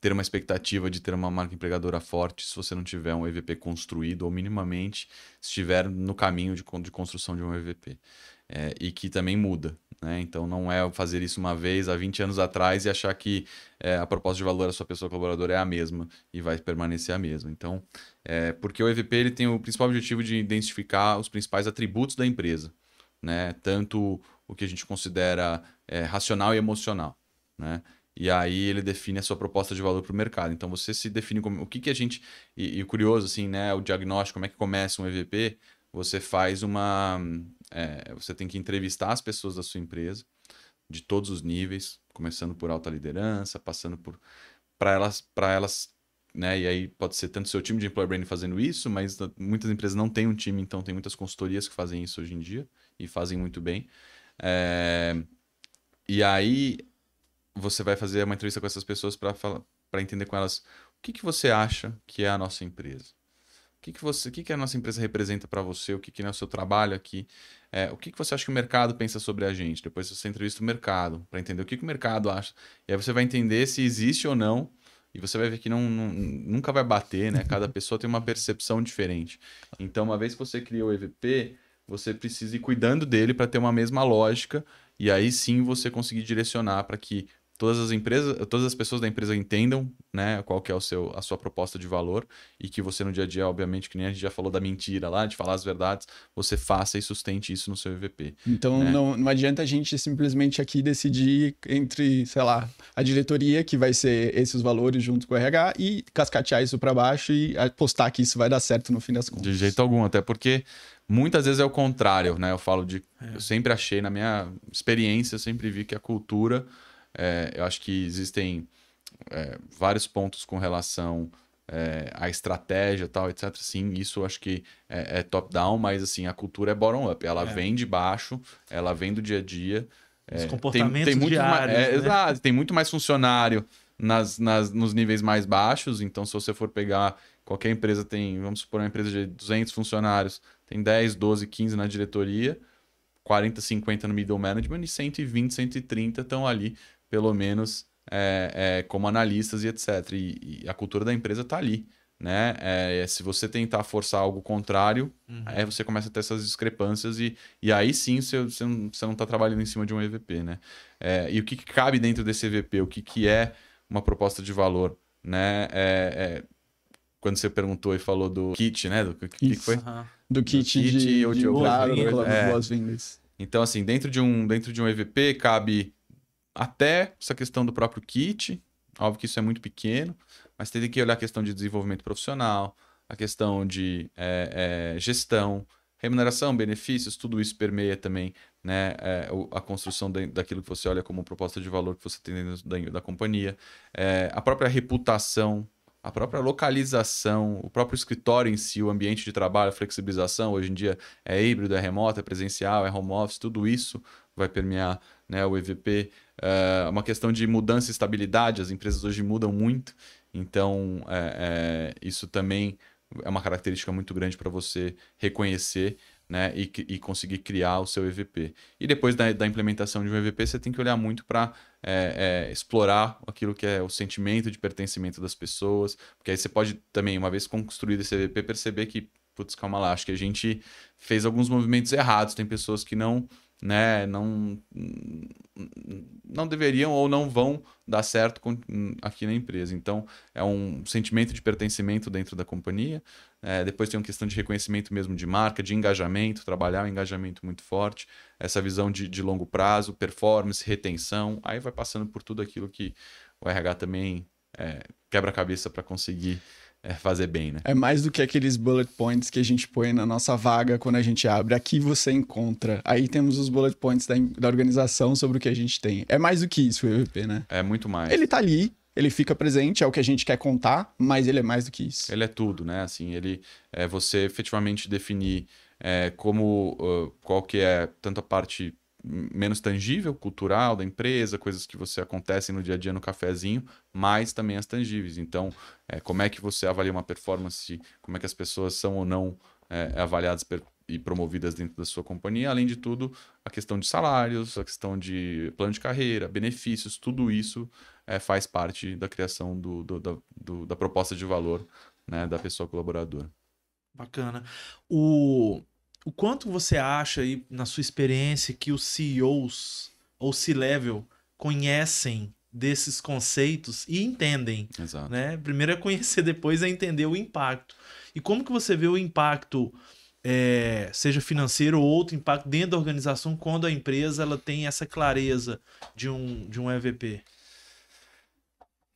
ter uma expectativa de ter uma marca empregadora forte se você não tiver um EVP construído ou minimamente estiver no caminho de, de construção de um EVP. É, e que também muda. Né? Então não é fazer isso uma vez há 20 anos atrás e achar que é, a proposta de valor da sua pessoa colaboradora é a mesma e vai permanecer a mesma. Então, é, porque o EVP ele tem o principal objetivo de identificar os principais atributos da empresa, né? tanto o que a gente considera é, racional e emocional. Né? E aí ele define a sua proposta de valor para o mercado. Então você se define como o que, que a gente. E, e curioso, assim, né? O diagnóstico, como é que começa um EVP, você faz uma é, você tem que entrevistar as pessoas da sua empresa, de todos os níveis, começando por alta liderança, passando por. para elas, para elas né? E aí pode ser tanto seu time de employer branding fazendo isso, mas muitas empresas não têm um time, então tem muitas consultorias que fazem isso hoje em dia e fazem muito bem. É... E aí você vai fazer uma entrevista com essas pessoas para para entender com elas o que, que você acha que é a nossa empresa que, que você, o que, que a nossa empresa representa para você, o que, que é o seu trabalho aqui, é, o que, que você acha que o mercado pensa sobre a gente. Depois você entrevista o mercado para entender o que, que o mercado acha. E aí você vai entender se existe ou não. E você vai ver que não, não, nunca vai bater, né? Cada pessoa tem uma percepção diferente. Então, uma vez que você criou o EVP, você precisa ir cuidando dele para ter uma mesma lógica e aí sim você conseguir direcionar para que todas as empresas, todas as pessoas da empresa entendam, né, qual que é o seu, a sua proposta de valor e que você no dia a dia, obviamente, que nem a gente já falou da mentira lá, de falar as verdades, você faça e sustente isso no seu EVP. Então né? não, não adianta a gente simplesmente aqui decidir entre, sei lá, a diretoria que vai ser esses valores junto com o RH e cascatear isso para baixo e apostar que isso vai dar certo no fim das contas. De jeito algum, até porque Muitas vezes é o contrário, né? Eu falo de. É. Eu sempre achei, na minha experiência, eu sempre vi que a cultura é, eu acho que existem é, vários pontos com relação é, à estratégia tal, etc. Sim, isso eu acho que é, é top-down, mas assim, a cultura é bottom-up. Ela é. vem de baixo, ela vem do dia a dia. Os é, comportamentos tem, tem muito diários, mais, né? Exato, tem muito mais funcionário nas, nas, nos níveis mais baixos. Então, se você for pegar qualquer empresa tem, vamos supor, uma empresa de 200 funcionários, tem 10, 12, 15 na diretoria, 40, 50 no middle management e 120, 130 estão ali pelo menos é, é, como analistas e etc. E, e, a cultura da empresa está ali. Né? É, se você tentar forçar algo contrário, uhum. aí você começa a ter essas discrepâncias e, e aí sim você, você não está trabalhando em cima de um EVP. Né? É, e o que, que, cabe dentro desse EVP? O que, que é uma proposta de valor? Né? É, é, quando você perguntou e falou do kit, né? Do que, que foi? Uhum. Do kit, do kit de, de, de, de boas-vindas. Então, assim, dentro de um, dentro de um EVP cabe até essa questão do próprio kit. Óbvio que isso é muito pequeno, mas tem que olhar a questão de desenvolvimento profissional, a questão de é, é, gestão, remuneração, benefícios, tudo isso permeia também né, é, a construção daquilo que você olha como proposta de valor que você tem dentro da, da companhia, é, a própria reputação, a própria localização, o próprio escritório em si, o ambiente de trabalho, a flexibilização, hoje em dia é híbrido, é remoto, é presencial, é home office, tudo isso vai permear né, o EVP. É uma questão de mudança e estabilidade, as empresas hoje mudam muito, então é, é, isso também é uma característica muito grande para você reconhecer né, e, e, conseguir criar o seu EVP. E depois da, da, implementação de um EVP, você tem que olhar muito para é, é, explorar aquilo que é o sentimento de pertencimento das pessoas, porque aí você pode também, uma vez construído esse EVP, perceber que, putz, calma lá, acho que a gente fez alguns movimentos errados, tem pessoas que não né, não, não deveriam ou não vão dar certo aqui na empresa. Então, é um sentimento de pertencimento dentro da companhia. É, depois tem uma questão de reconhecimento mesmo de marca, de engajamento, trabalhar um engajamento muito forte, essa visão de, de longo prazo, performance, retenção. Aí vai passando por tudo aquilo que o RH também é, quebra a cabeça para conseguir é fazer bem, né? É mais do que aqueles bullet points que a gente põe na nossa vaga quando a gente abre. Aqui você encontra. Aí temos os bullet points da, da organização sobre o que a gente tem. É mais do que isso o EVP, né? É muito mais. Ele tá ali, ele fica presente, é o que a gente quer contar, mas ele é mais do que isso. Ele é tudo, né? Assim, ele é você efetivamente definir é, como uh, qual que é tanto a parte menos tangível, cultural da empresa, coisas que você acontecem no dia a dia no cafezinho, mas também as tangíveis. Então, é, como é que você avalia uma performance, como é que as pessoas são ou não é, avaliadas e promovidas dentro da sua companhia. Além de tudo, a questão de salários, a questão de plano de carreira, benefícios, tudo isso é, faz parte da criação do, do, do, do, da proposta de valor né, da pessoa colaboradora. Bacana. O o quanto você acha aí, na sua experiência, que os CEOs ou C-level conhecem desses conceitos e entendem. Exato. Né? Primeiro é conhecer, *laughs* depois é entender o impacto. E como que você vê o impacto, é, seja financeiro ou outro impacto dentro da organização, quando a empresa ela tem essa clareza de um, de um EVP?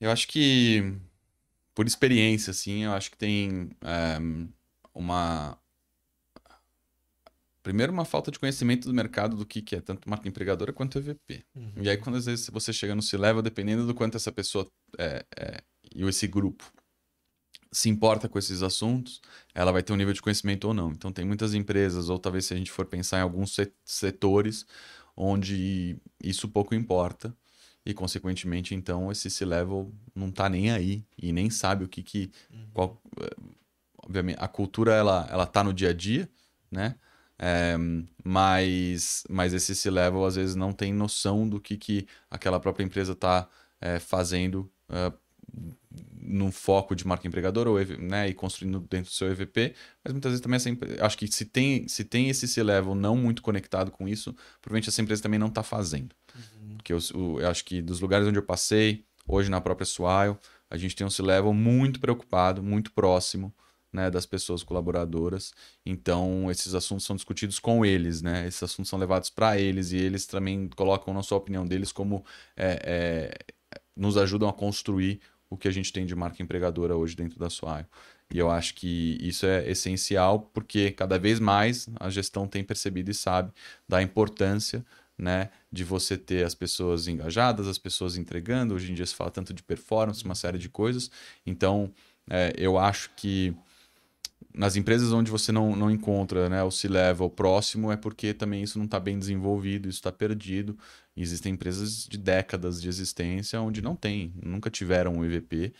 Eu acho que, por experiência, assim, eu acho que tem é, uma, Primeiro, uma falta de conhecimento do mercado do que, que é tanto marca empregadora quanto EVP. Uhum. E aí, quando às vezes você chega no C-Level, dependendo do quanto essa pessoa é, é, e esse grupo se importa com esses assuntos, ela vai ter um nível de conhecimento ou não. Então, tem muitas empresas, ou talvez se a gente for pensar em alguns setores, onde isso pouco importa. E, consequentemente, então, esse C-Level não está nem aí e nem sabe o que que... Uhum. Qual, é, obviamente, a cultura, ela, ela tá no dia a dia, né? É, mas, mas esse C-level às vezes não tem noção do que, que aquela própria empresa está é, fazendo uh, no foco de marca empregadora ou, né, e construindo dentro do seu EVP, mas muitas vezes também essa empresa, acho que se tem, se tem esse C-level não muito conectado com isso, provavelmente essa empresa também não está fazendo. Uhum. Porque eu, eu, acho que dos lugares onde eu passei, hoje na própria Swile, a gente tem um C-level muito preocupado, muito próximo, né, das pessoas colaboradoras. Então, esses assuntos são discutidos com eles, né? Esses assuntos são levados para eles e eles também colocam a sua opinião deles como é, é, nos ajudam a construir o que a gente tem de marca empregadora hoje dentro da Swile. E eu acho que isso é essencial porque cada vez mais a gestão tem percebido e sabe da importância né, de você ter as pessoas engajadas, as pessoas entregando. Hoje em dia se fala tanto de performance, uma série de coisas. Então, é, eu acho que nas empresas onde você não, não encontra né, o C-level próximo é porque também isso não está bem desenvolvido, isso está perdido. existem empresas de décadas de existência onde não tem, nunca tiveram um EVP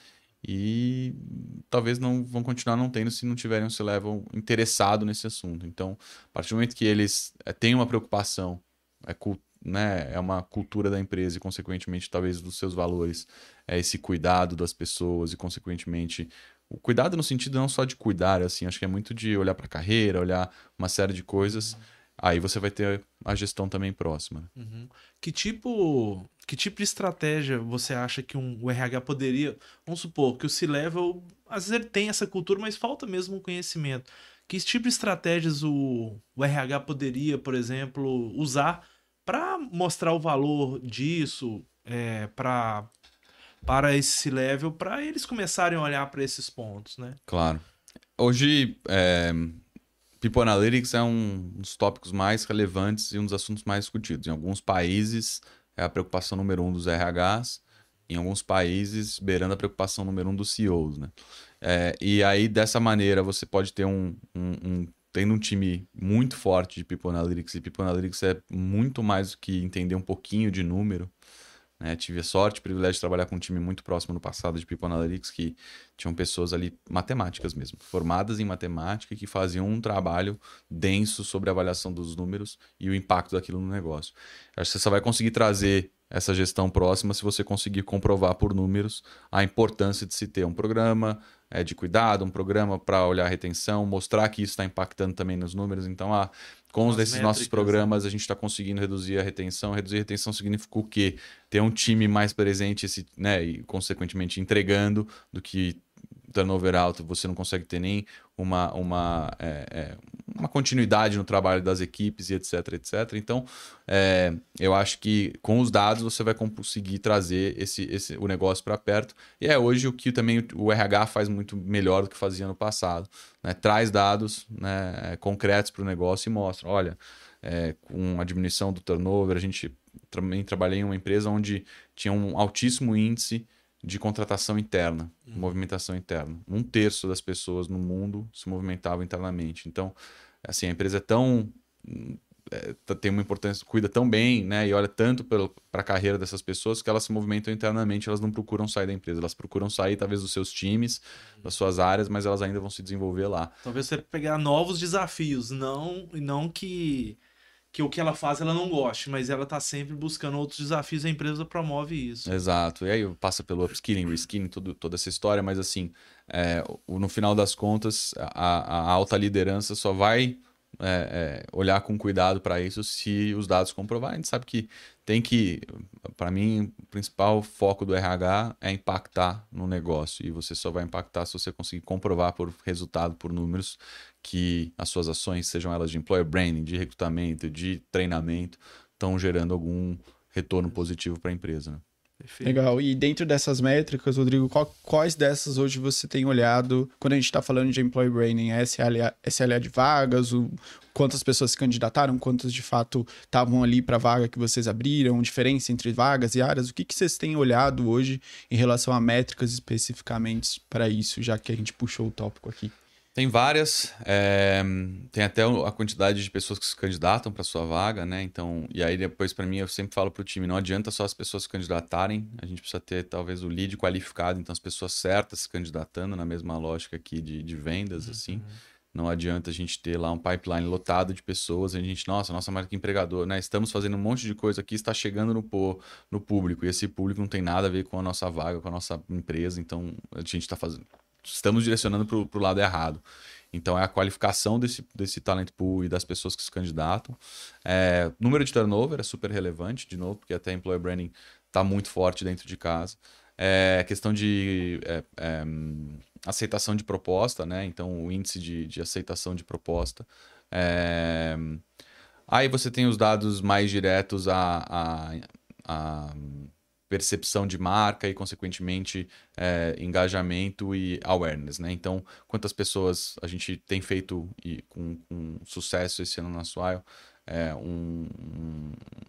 e talvez não vão continuar não tendo se não tiverem um C-level interessado nesse assunto. Então, a partir do momento que eles é, têm uma preocupação, é, né, é uma cultura da empresa e, consequentemente, talvez dos seus valores, é esse cuidado das pessoas e, consequentemente, o cuidado no sentido não só de cuidar, assim, acho que é muito de olhar para a carreira, olhar uma série de coisas. Aí você vai ter a gestão também próxima. Uhum. Que tipo que tipo de estratégia você acha que um, o RH poderia. Vamos supor que o C-Level, às vezes ele tem essa cultura, mas falta mesmo um conhecimento. Que tipo de estratégias o, o RH poderia, por exemplo, usar para mostrar o valor disso, é, para para esse level, para eles começarem a olhar para esses pontos, né? Claro. Hoje, é, People Analytics é um dos tópicos mais relevantes e um dos assuntos mais discutidos. Em alguns países, é a preocupação número um dos RHs, em alguns países, beirando a preocupação número um dos CEOs, né? É, e aí, dessa maneira, você pode ter um, um, um tendo um time muito forte de People Analytics, e People Analytics é muito mais do que entender um pouquinho de número, né? Tive a sorte, o privilégio de trabalhar com um time muito próximo no passado de People Analytics, que tinham pessoas ali matemáticas mesmo, formadas em matemática, que faziam um trabalho denso sobre a avaliação dos números e o impacto daquilo no negócio. Acho que você só vai conseguir trazer essa gestão próxima se você conseguir comprovar por números a importância de se ter um programa é, de cuidado, um programa para olhar a retenção, mostrar que isso está impactando também nos números. Então, ah, com os desses nossos né? programas, a gente está conseguindo reduzir a retenção. Reduzir a retenção significa o quê? Ter um time mais presente esse, né, e, consequentemente, entregando do que turnover alto, você não consegue ter nem uma, uma, é, é, uma continuidade no trabalho das equipes e etc, etc. Então, é, eu acho que com os dados você vai conseguir trazer esse, esse, o negócio para perto. E é hoje o que também o RH faz muito melhor do que fazia no passado. Né? Traz dados né, concretos para o negócio e mostra, olha, é, com a diminuição do turnover, a gente também trabalhei em uma empresa onde tinha um altíssimo índice de contratação interna, uhum. movimentação interna. Um terço das pessoas no mundo se movimentavam internamente. Então, assim, a empresa é tão é, tem uma importância, cuida tão bem, né, e olha tanto para a carreira dessas pessoas que elas se movimentam internamente, elas não procuram sair da empresa, elas procuram sair talvez dos seus times, uhum. das suas áreas, mas elas ainda vão se desenvolver lá. Talvez você pegar novos desafios, não não que que o que ela faz ela não goste, mas ela está sempre buscando outros desafios, a empresa promove isso. Exato. E aí passa pelo upskilling, reskilling, tudo, toda essa história, mas assim, é, no final das contas, a, a alta liderança só vai é, é, olhar com cuidado para isso se os dados comprovarem. A gente sabe que tem que, para mim, o principal foco do RH é impactar no negócio e você só vai impactar se você conseguir comprovar por resultado, por números, que as suas ações, sejam elas de employer branding, de recrutamento, de treinamento, estão gerando algum retorno positivo para a empresa. Né? Perfeito. Legal. E dentro dessas métricas, Rodrigo, qual, quais dessas hoje você tem olhado quando a gente está falando de employee branding? É SLA, SLA de vagas, o, quantas pessoas se candidataram, quantas de fato estavam ali para a vaga que vocês abriram, diferença entre vagas e áreas? O que, que vocês têm olhado hoje em relação a métricas especificamente para isso, já que a gente puxou o tópico aqui? Tem várias, é, tem até a quantidade de pessoas que se candidatam para sua vaga, né? Então, e aí depois para mim eu sempre falo para o time, não adianta só as pessoas se candidatarem, a gente precisa ter talvez o lead qualificado, então as pessoas certas se candidatando na mesma lógica aqui de, de vendas, uhum. assim. Não adianta a gente ter lá um pipeline lotado de pessoas, a gente, nossa, nossa marca empregador, né? Estamos fazendo um monte de coisa aqui, está chegando no, no público, e esse público não tem nada a ver com a nossa vaga, com a nossa empresa, então a gente está fazendo. Estamos direcionando para o lado errado. Então é a qualificação desse, desse talent pool e das pessoas que se candidatam. É, número de turnover é super relevante, de novo, porque até employer branding está muito forte dentro de casa. É, questão de é, é, aceitação de proposta, né? Então, o índice de, de aceitação de proposta. É... Aí você tem os dados mais diretos à, à, à percepção de marca e, consequentemente, é, engajamento e awareness, né? Então, quantas pessoas a gente tem feito e com, com sucesso esse ano na Swile, é, um,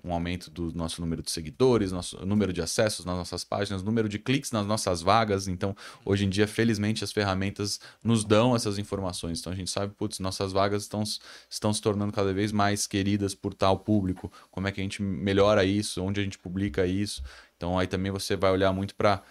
um, aumento do nosso número de seguidores, nosso número de acessos nas nossas páginas, número de cliques nas nossas vagas. Então, hoje em dia, felizmente, as ferramentas nos dão essas informações. Então, a gente sabe, putz, nossas vagas estão, estão se tornando cada vez mais queridas por tal público. Como é que a gente melhora isso? Onde a gente publica isso? Então, aí também você vai olhar muito para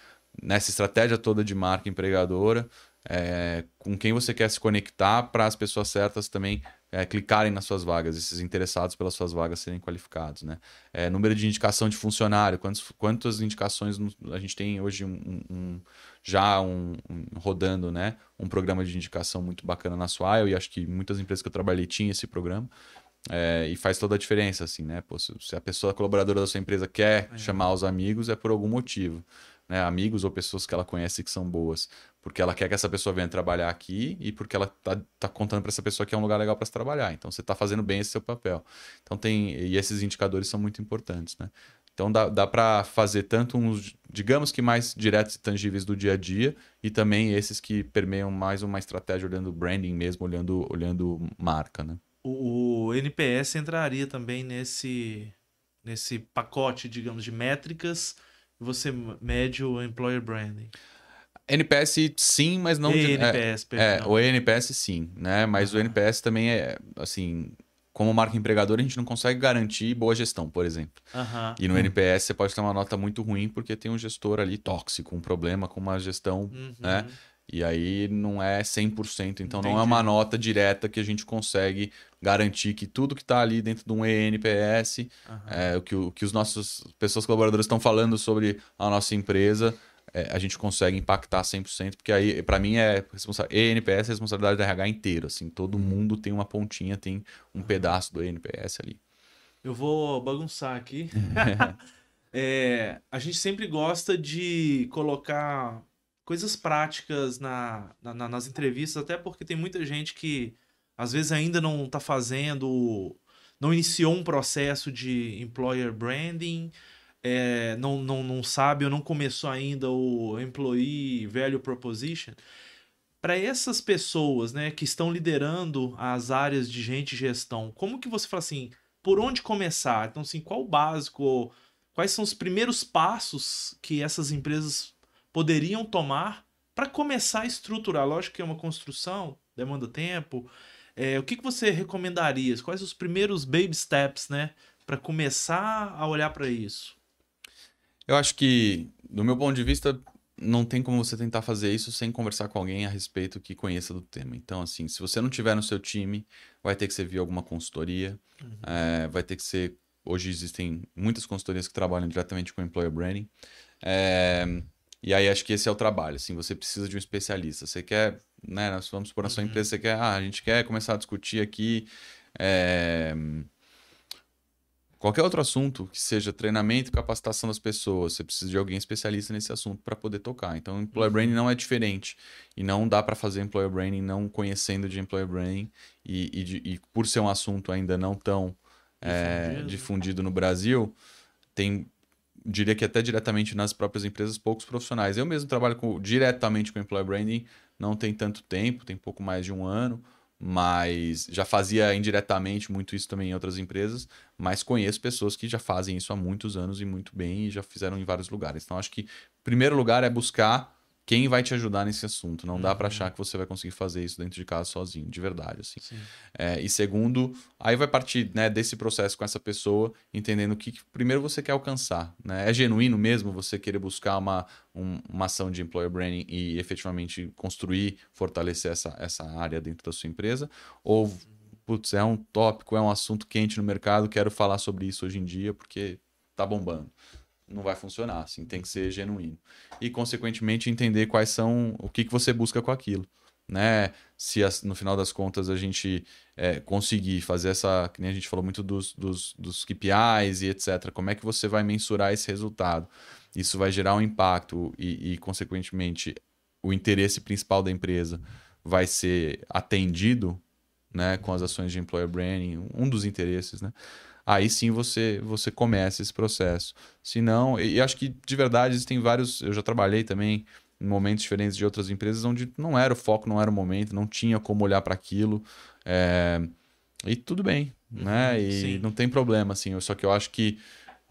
nessa estratégia toda de marca empregadora, é, com quem você quer se conectar para as pessoas certas também é, clicarem nas suas vagas, esses interessados pelas suas vagas serem qualificados. Né? É, número de indicação de funcionário, quantos, quantas indicações a gente tem hoje um, um, já um, rodando né? um programa de indicação muito bacana na sua e acho que muitas empresas que eu trabalhei tinham esse programa. É, e faz toda a diferença, assim, né? Pô, se, a pessoa colaboradora da sua empresa quer é. chamar os amigos, é por algum motivo. Né? Amigos ou pessoas que ela conhece que são boas porque ela quer que essa pessoa venha trabalhar aqui e porque ela tá, tá contando para essa pessoa que é um lugar legal para se trabalhar. Então você está fazendo bem esse seu papel. Então tem e esses indicadores são muito importantes, né? Então dá, dá para fazer tanto uns, digamos que mais diretos e tangíveis do dia a dia e também esses que permeiam mais uma estratégia olhando branding mesmo, olhando olhando marca, né? O, o NPS entraria também nesse nesse pacote, digamos, de métricas. Você mede o employer branding. NPS sim, mas não... ENPS, de, é, é, o ENPS sim, né? Mas uhum. o NPS também é, assim... Como marca empregadora, a gente não consegue garantir boa gestão, por exemplo. Uhum. E no. NPS você pode ter uma nota muito ruim porque tem um gestor ali tóxico, um problema com uma gestão, uhum. né? E aí não é 100%, então Entendi. não é uma nota direta que a gente consegue garantir que tudo que está ali dentro de um ENPS, uhum. é, o que, o que os nossos pessoas colaboradoras estão falando sobre a nossa empresa, é, a gente consegue impactar 100%, porque aí, para mim, é ENPS é responsabilidade da RH inteiro. Assim, todo uhum. mundo tem uma pontinha, tem um pedaço do ENPS ali. Eu vou bagunçar aqui. *laughs* *laughs* é, a gente sempre gosta de colocar coisas práticas na, na, nas entrevistas, até porque tem muita gente que às vezes ainda não está fazendo, não iniciou um processo de employer branding é, não, não, não sabe ou não começou ainda o Employee Value Proposition, para essas pessoas né, que estão liderando as áreas de gente e gestão, como que você fala assim, por onde começar? Então, assim, qual o básico, quais são os primeiros passos que essas empresas poderiam tomar para começar a estruturar? Lógico que é uma construção, demanda tempo. É, o que, que você recomendaria? Quais os primeiros baby steps, né, para começar a olhar para isso? Eu acho que, do meu ponto de vista, não tem como você tentar fazer isso sem conversar com alguém a respeito que conheça do tema. Então, assim, se você não tiver no seu time, vai ter que ser via alguma consultoria, uhum. é, vai ter que ser. Hoje existem muitas consultorias que trabalham diretamente com employer branding. É, e aí acho que esse é o trabalho. Assim, você precisa de um especialista. Você quer, né? Vamos supor na sua uhum. empresa, você quer, ah, a gente quer começar a discutir aqui. É, Qualquer outro assunto que seja treinamento e capacitação das pessoas, você precisa de alguém especialista nesse assunto para poder tocar. Então, employer uhum. branding não é diferente. E não dá para fazer employer branding não conhecendo de employer branding. E, e, de, e por ser um assunto ainda não tão é, difundido no Brasil, tem, diria que até diretamente nas próprias empresas, poucos profissionais. Eu mesmo trabalho com, diretamente com employer branding, não tem tanto tempo, tem pouco mais de um ano mas já fazia indiretamente muito isso também em outras empresas, mas conheço pessoas que já fazem isso há muitos anos e muito bem e já fizeram em vários lugares. Então acho que primeiro lugar é buscar quem vai te ajudar nesse assunto. Não uhum. dá para achar que você vai conseguir fazer isso dentro de casa sozinho, de verdade, assim. É, e segundo, aí vai partir né, desse processo com essa pessoa, entendendo o que, que, primeiro você quer alcançar. Né? É genuíno mesmo você querer buscar uma, um, uma ação de employer branding e efetivamente construir, fortalecer essa, essa área dentro da sua empresa? Ou, putz, é um tópico, é um assunto quente no mercado, quero falar sobre isso hoje em dia porque tá bombando não vai funcionar, assim, tem que ser genuíno. E, consequentemente, entender quais são, o que, que você busca com aquilo. Né? Se as, no final das contas a gente é, conseguir fazer essa, que nem a gente falou muito dos, dos, dos KPIs e etc., como é que você vai mensurar esse resultado? Isso vai gerar um impacto e, e consequentemente, o interesse principal da empresa vai ser atendido né, com as ações de employer branding, um dos interesses, né? Aí sim você você começa esse processo. Se não, e acho que de verdade existem vários, eu já trabalhei também em momentos diferentes de outras empresas onde não era o foco, não era o momento, não tinha como olhar para aquilo. É... E tudo bem, uhum, né? E sim. não tem problema, assim. Só que eu acho que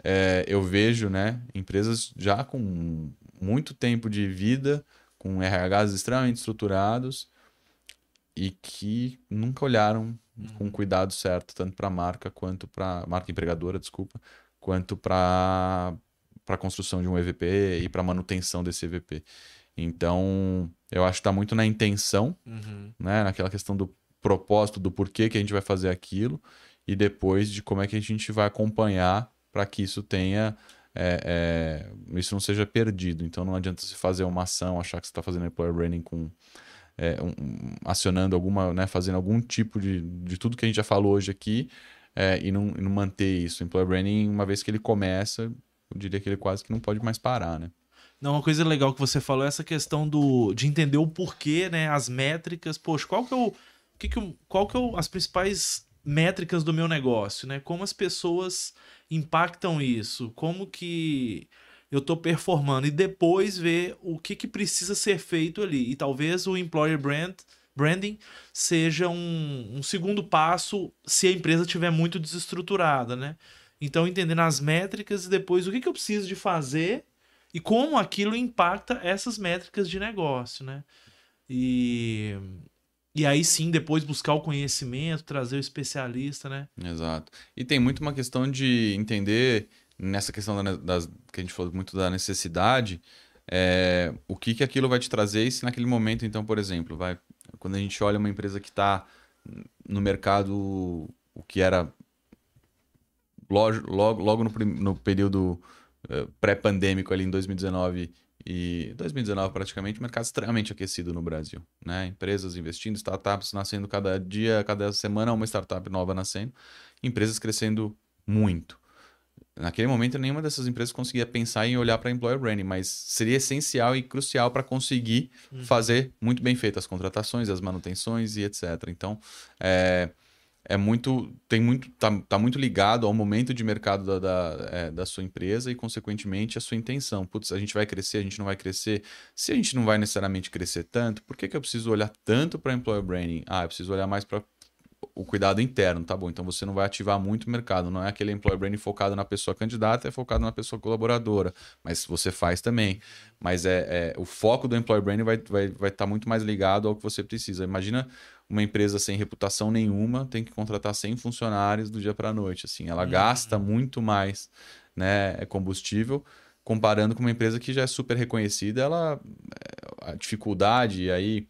é, eu vejo, né, empresas já com muito tempo de vida, com RHs extremamente estruturados e que nunca olharam com o cuidado certo, tanto para a marca quanto para marca empregadora, desculpa, quanto para para a construção de um EVP e para a manutenção desse EVP. Então, eu acho que está muito na intenção, uhum. né? naquela questão do propósito, do porquê que a gente vai fazer aquilo, e depois de como é que a gente vai acompanhar para que isso tenha. É, é, isso não seja perdido. Então, não adianta você fazer uma ação, achar que você está fazendo employer branding com é, um, acionando alguma, né, fazendo algum tipo de, de tudo que a gente já falou hoje aqui é, e, não, e não manter isso. Employer branding, uma vez que ele começa, eu diria que ele quase que não pode mais parar, né? Não, uma coisa legal que você falou é essa questão do, de entender o porquê, né? As métricas. Poxa, qual que é o. Que que qual que é o, as principais métricas do meu negócio, né? Como as pessoas impactam isso? Como que eu estou performando e depois ver o que, que precisa ser feito ali. E talvez o employer brand, branding seja um, um segundo passo se a empresa estiver muito desestruturada, né? Então, entendendo as métricas e depois o que, que eu preciso de fazer e como aquilo impacta essas métricas de negócio, né? E, e aí sim, depois buscar o conhecimento, trazer o especialista, né? Exato. E tem muito uma questão de entender nessa questão da, das, que a gente falou muito da necessidade, é, o que, que aquilo vai te trazer e se naquele momento, então, por exemplo, vai, quando a gente olha uma empresa que está no mercado, o que era logo, logo, logo no, no período uh, pré-pandêmico ali em 2019 e 2019 praticamente, mercado extremamente aquecido no Brasil, né? Empresas investindo, startups nascendo cada dia, cada semana uma startup nova nascendo, empresas crescendo muito. Naquele momento, nenhuma dessas empresas conseguia pensar em olhar para employer branding, mas seria essencial e crucial para conseguir uhum. fazer muito bem feitas as contratações, as manutenções e etc. Então, é, é muito, tem muito, tá, tá muito ligado ao momento de mercado da, da, é, da sua empresa e, consequentemente, a sua intenção. Putz, a gente vai crescer, a gente não vai crescer. Se a gente não vai necessariamente crescer tanto, por que, que eu preciso olhar tanto para employer branding? Ah, eu preciso olhar mais para o cuidado interno, tá bom? Então você não vai ativar muito o mercado, não é aquele employer branding focado na pessoa candidata, é focado na pessoa colaboradora, mas você faz também. Mas é, é o foco do employer branding vai estar vai, vai tá muito mais ligado ao que você precisa. Imagina uma empresa sem reputação nenhuma tem que contratar 100 funcionários do dia para a noite, assim, ela uhum. gasta muito mais, né, é combustível comparando com uma empresa que já é super reconhecida, ela é, a dificuldade e aí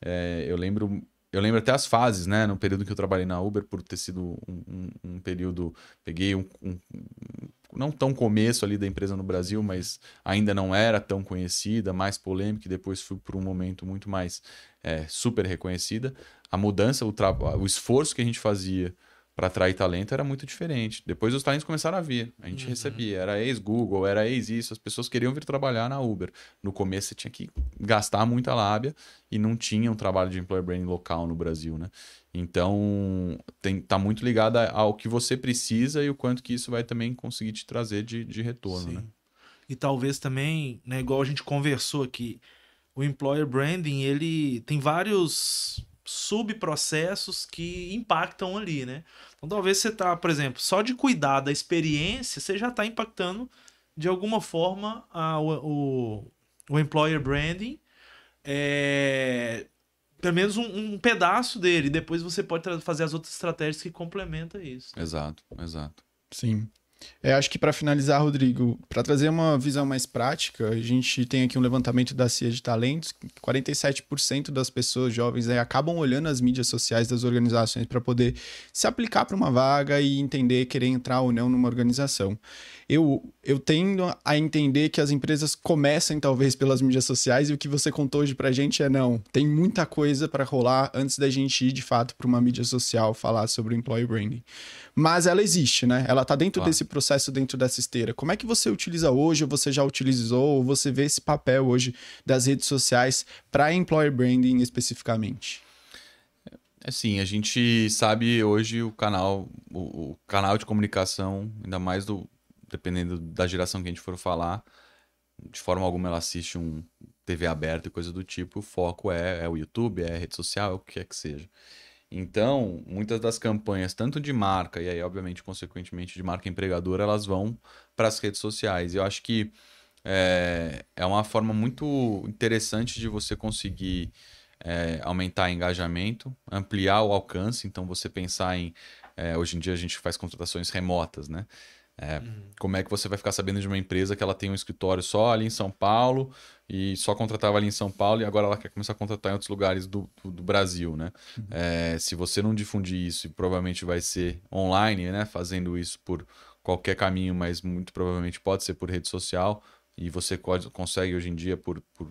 é, eu lembro eu lembro até as fases, né? No período que eu trabalhei na Uber, por ter sido um, um, um período. Peguei um, um, Não tão começo ali da empresa no Brasil, mas ainda não era tão conhecida, mais polêmica, e depois fui por um momento muito mais é, super reconhecida. A mudança, o, o esforço que a gente fazia para atrair talento era muito diferente. Depois os talentos começaram a vir. A gente uhum. recebia, era ex-Google, era ex-isso, as pessoas queriam vir trabalhar na Uber. No começo você tinha que gastar muita lábia e não tinha um trabalho de employer branding local no Brasil, né? Então, tem, tá muito ligado ao que você precisa e o quanto que isso vai também conseguir te trazer de, de retorno, Sim. né? E talvez também, né, igual a gente conversou aqui, o employer branding, ele tem vários subprocessos que impactam ali, né? Então talvez você tá, por exemplo, só de cuidar da experiência, você já está impactando de alguma forma a, o, o employer branding é, pelo menos um, um pedaço dele. Depois você pode fazer as outras estratégias que complementam isso. Exato, exato. Sim. É, acho que para finalizar, Rodrigo, para trazer uma visão mais prática, a gente tem aqui um levantamento da CIA de talentos. 47% das pessoas jovens aí, acabam olhando as mídias sociais das organizações para poder se aplicar para uma vaga e entender querer entrar ou não numa organização eu, eu tendo a entender que as empresas comecem talvez pelas mídias sociais e o que você contou hoje pra gente é não, tem muita coisa para rolar antes da gente ir de fato para uma mídia social falar sobre o employee branding. Mas ela existe, né? Ela tá dentro claro. desse processo, dentro dessa esteira. Como é que você utiliza hoje, ou você já utilizou, ou você vê esse papel hoje das redes sociais para employer branding especificamente? Assim, a gente sabe hoje o canal, o, o, canal de comunicação, ainda mais do, dependendo da geração que a gente for falar, de forma alguma ela assiste um TV aberta e coisa do tipo, o foco é, é o YouTube, é rede social, é o que quer que seja. Então, muitas das campanhas, tanto de marca e aí, obviamente, consequentemente, de marca empregadora, elas vão para as redes sociais. Eu acho que é, é uma forma muito interessante de você conseguir é, aumentar engajamento, ampliar o alcance. Então, você pensar em. É, hoje em dia a gente faz contratações remotas, né? É, uhum. Como é que você vai ficar sabendo de uma empresa que ela tem um escritório só ali em São Paulo e só contratava ali em São Paulo e agora ela quer começar a contratar em outros lugares do, do, do Brasil, né? Uhum. É, se você não difundir isso, e provavelmente vai ser online, né? Fazendo isso por qualquer caminho, mas muito provavelmente pode ser por rede social e você pode, consegue hoje em dia por, por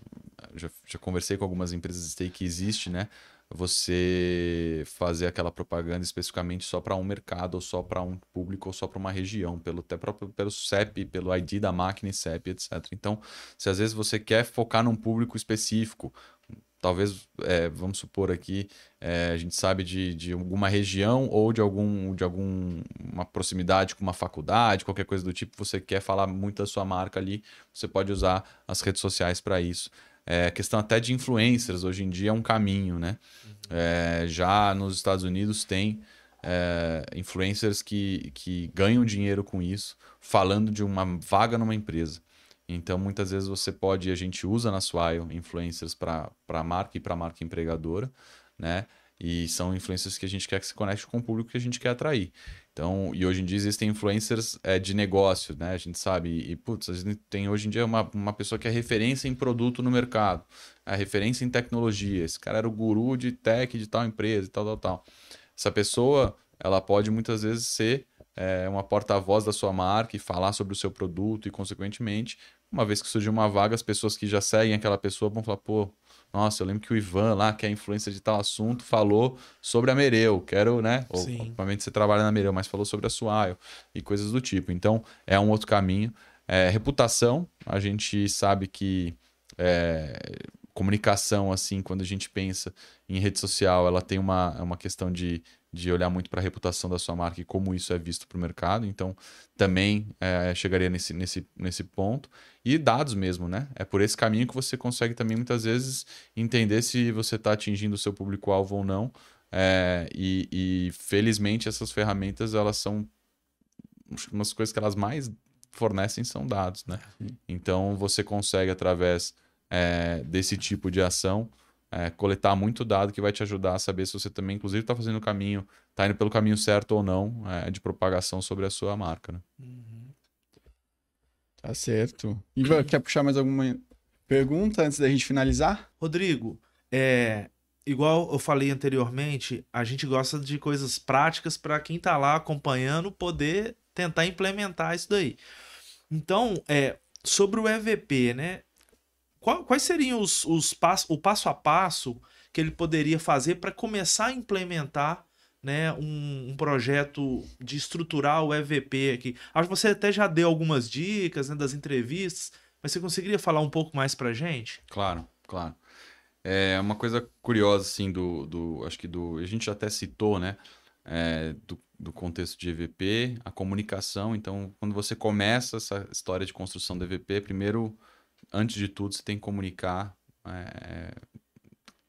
já, já conversei com algumas empresas que existe, né? Você fazer aquela propaganda especificamente só para um mercado, ou só para um público, ou só para uma região, pelo, até próprio, pelo CEP, pelo ID da máquina e CEP, etc. Então, se às vezes você quer focar num público específico, talvez, é, vamos supor aqui, é, a gente sabe de, de alguma região ou de algum de alguma proximidade com uma faculdade, qualquer coisa do tipo, você quer falar muito da sua marca ali, você pode usar as redes sociais para isso. É, questão até de influencers, hoje em dia é um caminho, né? Uhum. É, já nos Estados Unidos tem é, influencers que, que ganham dinheiro com isso, falando de uma vaga numa empresa. Então, muitas vezes você pode, a gente usa na Swile influencers para a marca e para a marca empregadora, né? E são influencers que a gente quer que se conecte com o público que a gente quer atrair. Então, e hoje em dia existem influencers é, de negócio, né? A gente sabe. E, putz, a gente tem hoje em dia uma, uma pessoa que é referência em produto no mercado, a referência em tecnologia. Esse cara era o guru de tech de tal empresa e tal, tal, tal. Essa pessoa, ela pode muitas vezes ser é, uma porta-voz da sua marca e falar sobre o seu produto e, consequentemente, uma vez que surgir uma vaga, as pessoas que já seguem aquela pessoa vão falar, pô, nossa, eu lembro que o Ivan lá, que é influência de tal assunto, falou sobre a Mereu. Quero, né? Ou, obviamente você trabalha na Mereu, mas falou sobre a Suaio e coisas do tipo. Então, é um outro caminho. É, reputação, a gente sabe que é, comunicação, assim, quando a gente pensa em rede social, ela tem uma, uma questão de de olhar muito para a reputação da sua marca e como isso é visto para o mercado. Então, também é, chegaria nesse, nesse, nesse ponto. E dados mesmo, né? É por esse caminho que você consegue também, muitas vezes, entender se você está atingindo o seu público-alvo ou não. É, e, e, felizmente, essas ferramentas, elas são umas coisas que elas mais fornecem são dados, né? Então, você consegue, através é, desse tipo de ação, é, coletar muito dado que vai te ajudar a saber se você também, inclusive, está fazendo o caminho, está indo pelo caminho certo ou não é, de propagação sobre a sua marca. Né? Uhum. Tá certo. Ivan, quer puxar mais alguma pergunta antes da gente finalizar? Rodrigo, é, igual eu falei anteriormente, a gente gosta de coisas práticas para quem está lá acompanhando poder tentar implementar isso daí. Então, é, sobre o EVP, né? Quais seriam os, os passo, o passo a passo que ele poderia fazer para começar a implementar né, um, um, projeto de estruturar o EVP aqui? Acho que você até já deu algumas dicas né, das entrevistas, mas você conseguiria falar um pouco mais para gente? Claro, claro. É uma coisa curiosa, assim, do, do. Acho que do. A gente até citou, né? É, do, do contexto de EVP, a comunicação. Então, quando você começa essa história de construção do EVP, primeiro antes de tudo, você tem que comunicar é,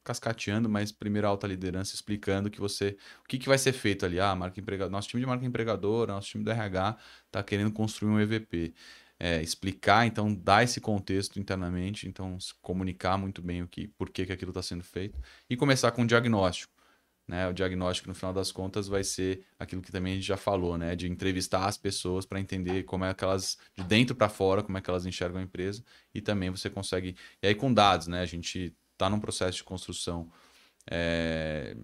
cascateando, mas primeiro a alta liderança explicando que você o que, que vai ser feito ali. Ah, marca empregador, nosso time de marca empregadora, nosso time do RH está querendo construir um EVP. é, explicar, então dar esse contexto internamente, então comunicar muito bem o que, por que, que aquilo está sendo feito e começar com o diagnóstico. Né? O diagnóstico, no final das contas, vai ser aquilo que também a gente já falou, né? De entrevistar as pessoas para entender como é que elas, de dentro para fora, como é que elas enxergam a empresa. E também você consegue. E aí, com dados, né? A gente está num processo de construção é,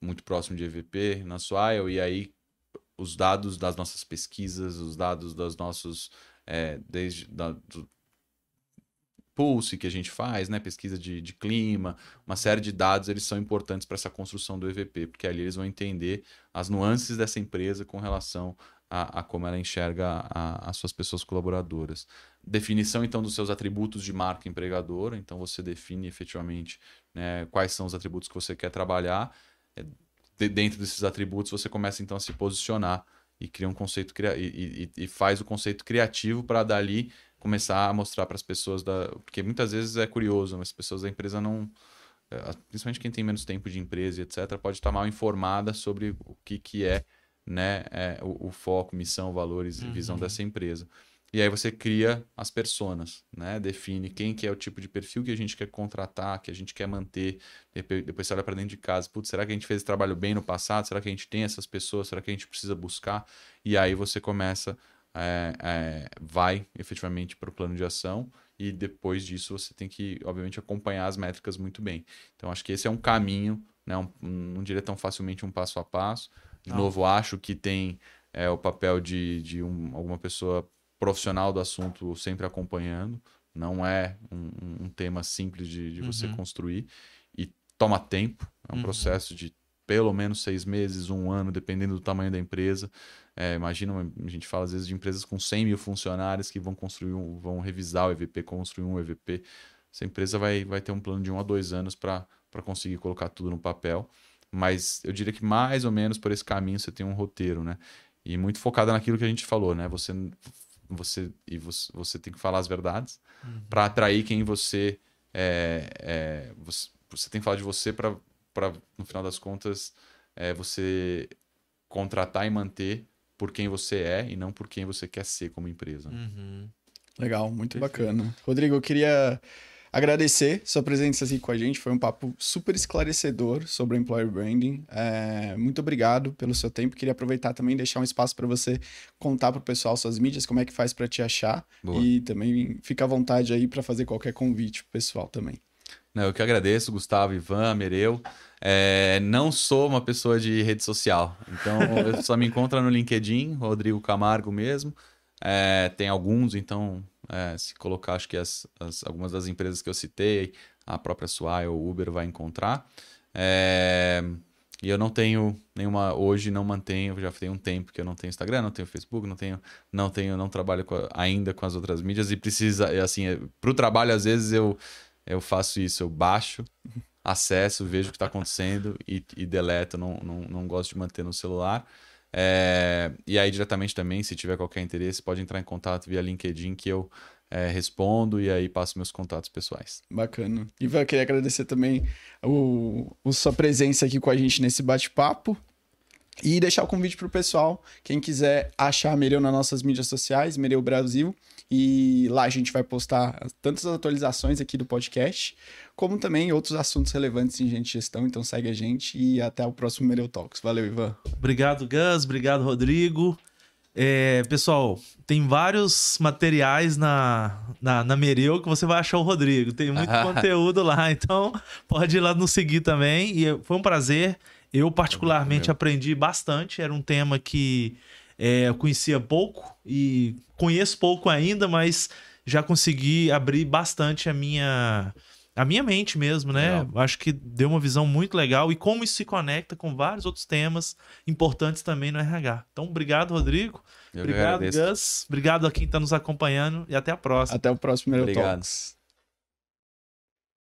muito próximo de EVP na Swile, e aí os dados das nossas pesquisas, os dados dos nossos. É, desde da, do, Pulse que a gente faz, né? pesquisa de, de clima, uma série de dados, eles são importantes para essa construção do EVP, porque ali eles vão entender as nuances dessa empresa com relação a, a como ela enxerga as suas pessoas colaboradoras. Definição, então, dos seus atributos de marca empregadora, então você define efetivamente né, quais são os atributos que você quer trabalhar. É, de, dentro desses atributos, você começa então a se posicionar e cria um conceito e, e, e faz o conceito criativo para dali começar a mostrar para as pessoas da. Porque muitas vezes é curioso, mas as pessoas da empresa não. Eh, principalmente quem tem menos tempo de empresa e etc., pode estar mal informada sobre o que, que é, né, é, o, o, foco, missão, valores e visão uhum. dessa empresa. E aí você cria as personas, né? Define quem que é o tipo de perfil que a gente quer contratar, que a gente quer manter. Depois você olha para dentro de casa, putz, será que a gente fez esse trabalho bem no passado? Será que a gente tem essas pessoas? Será que a gente precisa buscar? E aí você começa é, é, vai efetivamente para o plano de ação e depois disso você tem que, obviamente, acompanhar as métricas muito bem. Então, acho que esse é um caminho, né? Um, não diria tão facilmente um passo a passo. De não. novo, acho que tem é, o papel de, de um, alguma pessoa profissional do assunto sempre acompanhando. Não é um, um tema simples de, de você uhum. construir. E toma tempo, é um uhum. processo de pelo menos seis meses, um ano, dependendo do tamanho da empresa. É, imagina, a gente fala às vezes de empresas com 100 mil funcionários que vão construir, um, vão revisar o EVP, construir um EVP. Essa empresa vai, vai ter um plano de um a dois anos para conseguir colocar tudo no papel. Mas eu diria que mais ou menos por esse caminho você tem um roteiro, né? E muito focada naquilo que a gente falou, né? Você, você, e você, você tem que falar as verdades uhum. para atrair quem você, é, é, você. Você tem que falar de você para no final das contas é, você contratar e manter por quem você é e não por quem você quer ser como empresa. Uhum. Legal, muito Perfeito. bacana. Rodrigo, eu queria agradecer sua presença aqui com a gente. Foi um papo super esclarecedor sobre employer branding. É, muito obrigado pelo seu tempo. Queria aproveitar também e deixar um espaço para você contar para o pessoal suas mídias, como é que faz para te achar. Boa. E também fica à vontade aí para fazer qualquer convite pro pessoal também. Eu que agradeço, Gustavo, Ivan, Mereu. É, não sou uma pessoa de rede social, então só me encontra no LinkedIn, Rodrigo Camargo mesmo. É, tem alguns, então é, se colocar, acho que as, as, algumas das empresas que eu citei, a própria Swai ou Uber vai encontrar. É, e eu não tenho nenhuma, hoje não mantenho, já tem um tempo que eu não tenho Instagram, não tenho Facebook, não tenho, não tenho, não trabalho com, ainda com as outras mídias e precisa, assim, é, para o trabalho às vezes eu eu faço isso, eu baixo, acesso, vejo o que está acontecendo e, e deleto, não, não, não gosto de manter no celular. É, e aí, diretamente também, se tiver qualquer interesse, pode entrar em contato via LinkedIn que eu é, respondo e aí passo meus contatos pessoais. Bacana. Ivan, queria agradecer também o, o sua presença aqui com a gente nesse bate-papo. E deixar o convite para o pessoal, quem quiser achar Mereu nas nossas mídias sociais, Mereu Brasil, e lá a gente vai postar tantas atualizações aqui do podcast, como também outros assuntos relevantes em gente gestão. Então segue a gente e até o próximo Mereu Talks. Valeu, Ivan. Obrigado, Gus. Obrigado, Rodrigo. É, pessoal, tem vários materiais na, na, na Mereu que você vai achar o Rodrigo. Tem muito *laughs* conteúdo lá, então pode ir lá nos seguir também. E foi um prazer. Eu, particularmente, aprendi bastante. Era um tema que é, eu conhecia pouco e conheço pouco ainda, mas já consegui abrir bastante a minha a minha mente mesmo, né? Legal. Acho que deu uma visão muito legal e como isso se conecta com vários outros temas importantes também no RH. Então, obrigado, Rodrigo. Eu obrigado, Gus. Obrigado a quem está nos acompanhando e até a próxima. Até o próximo Obrigado. Talks.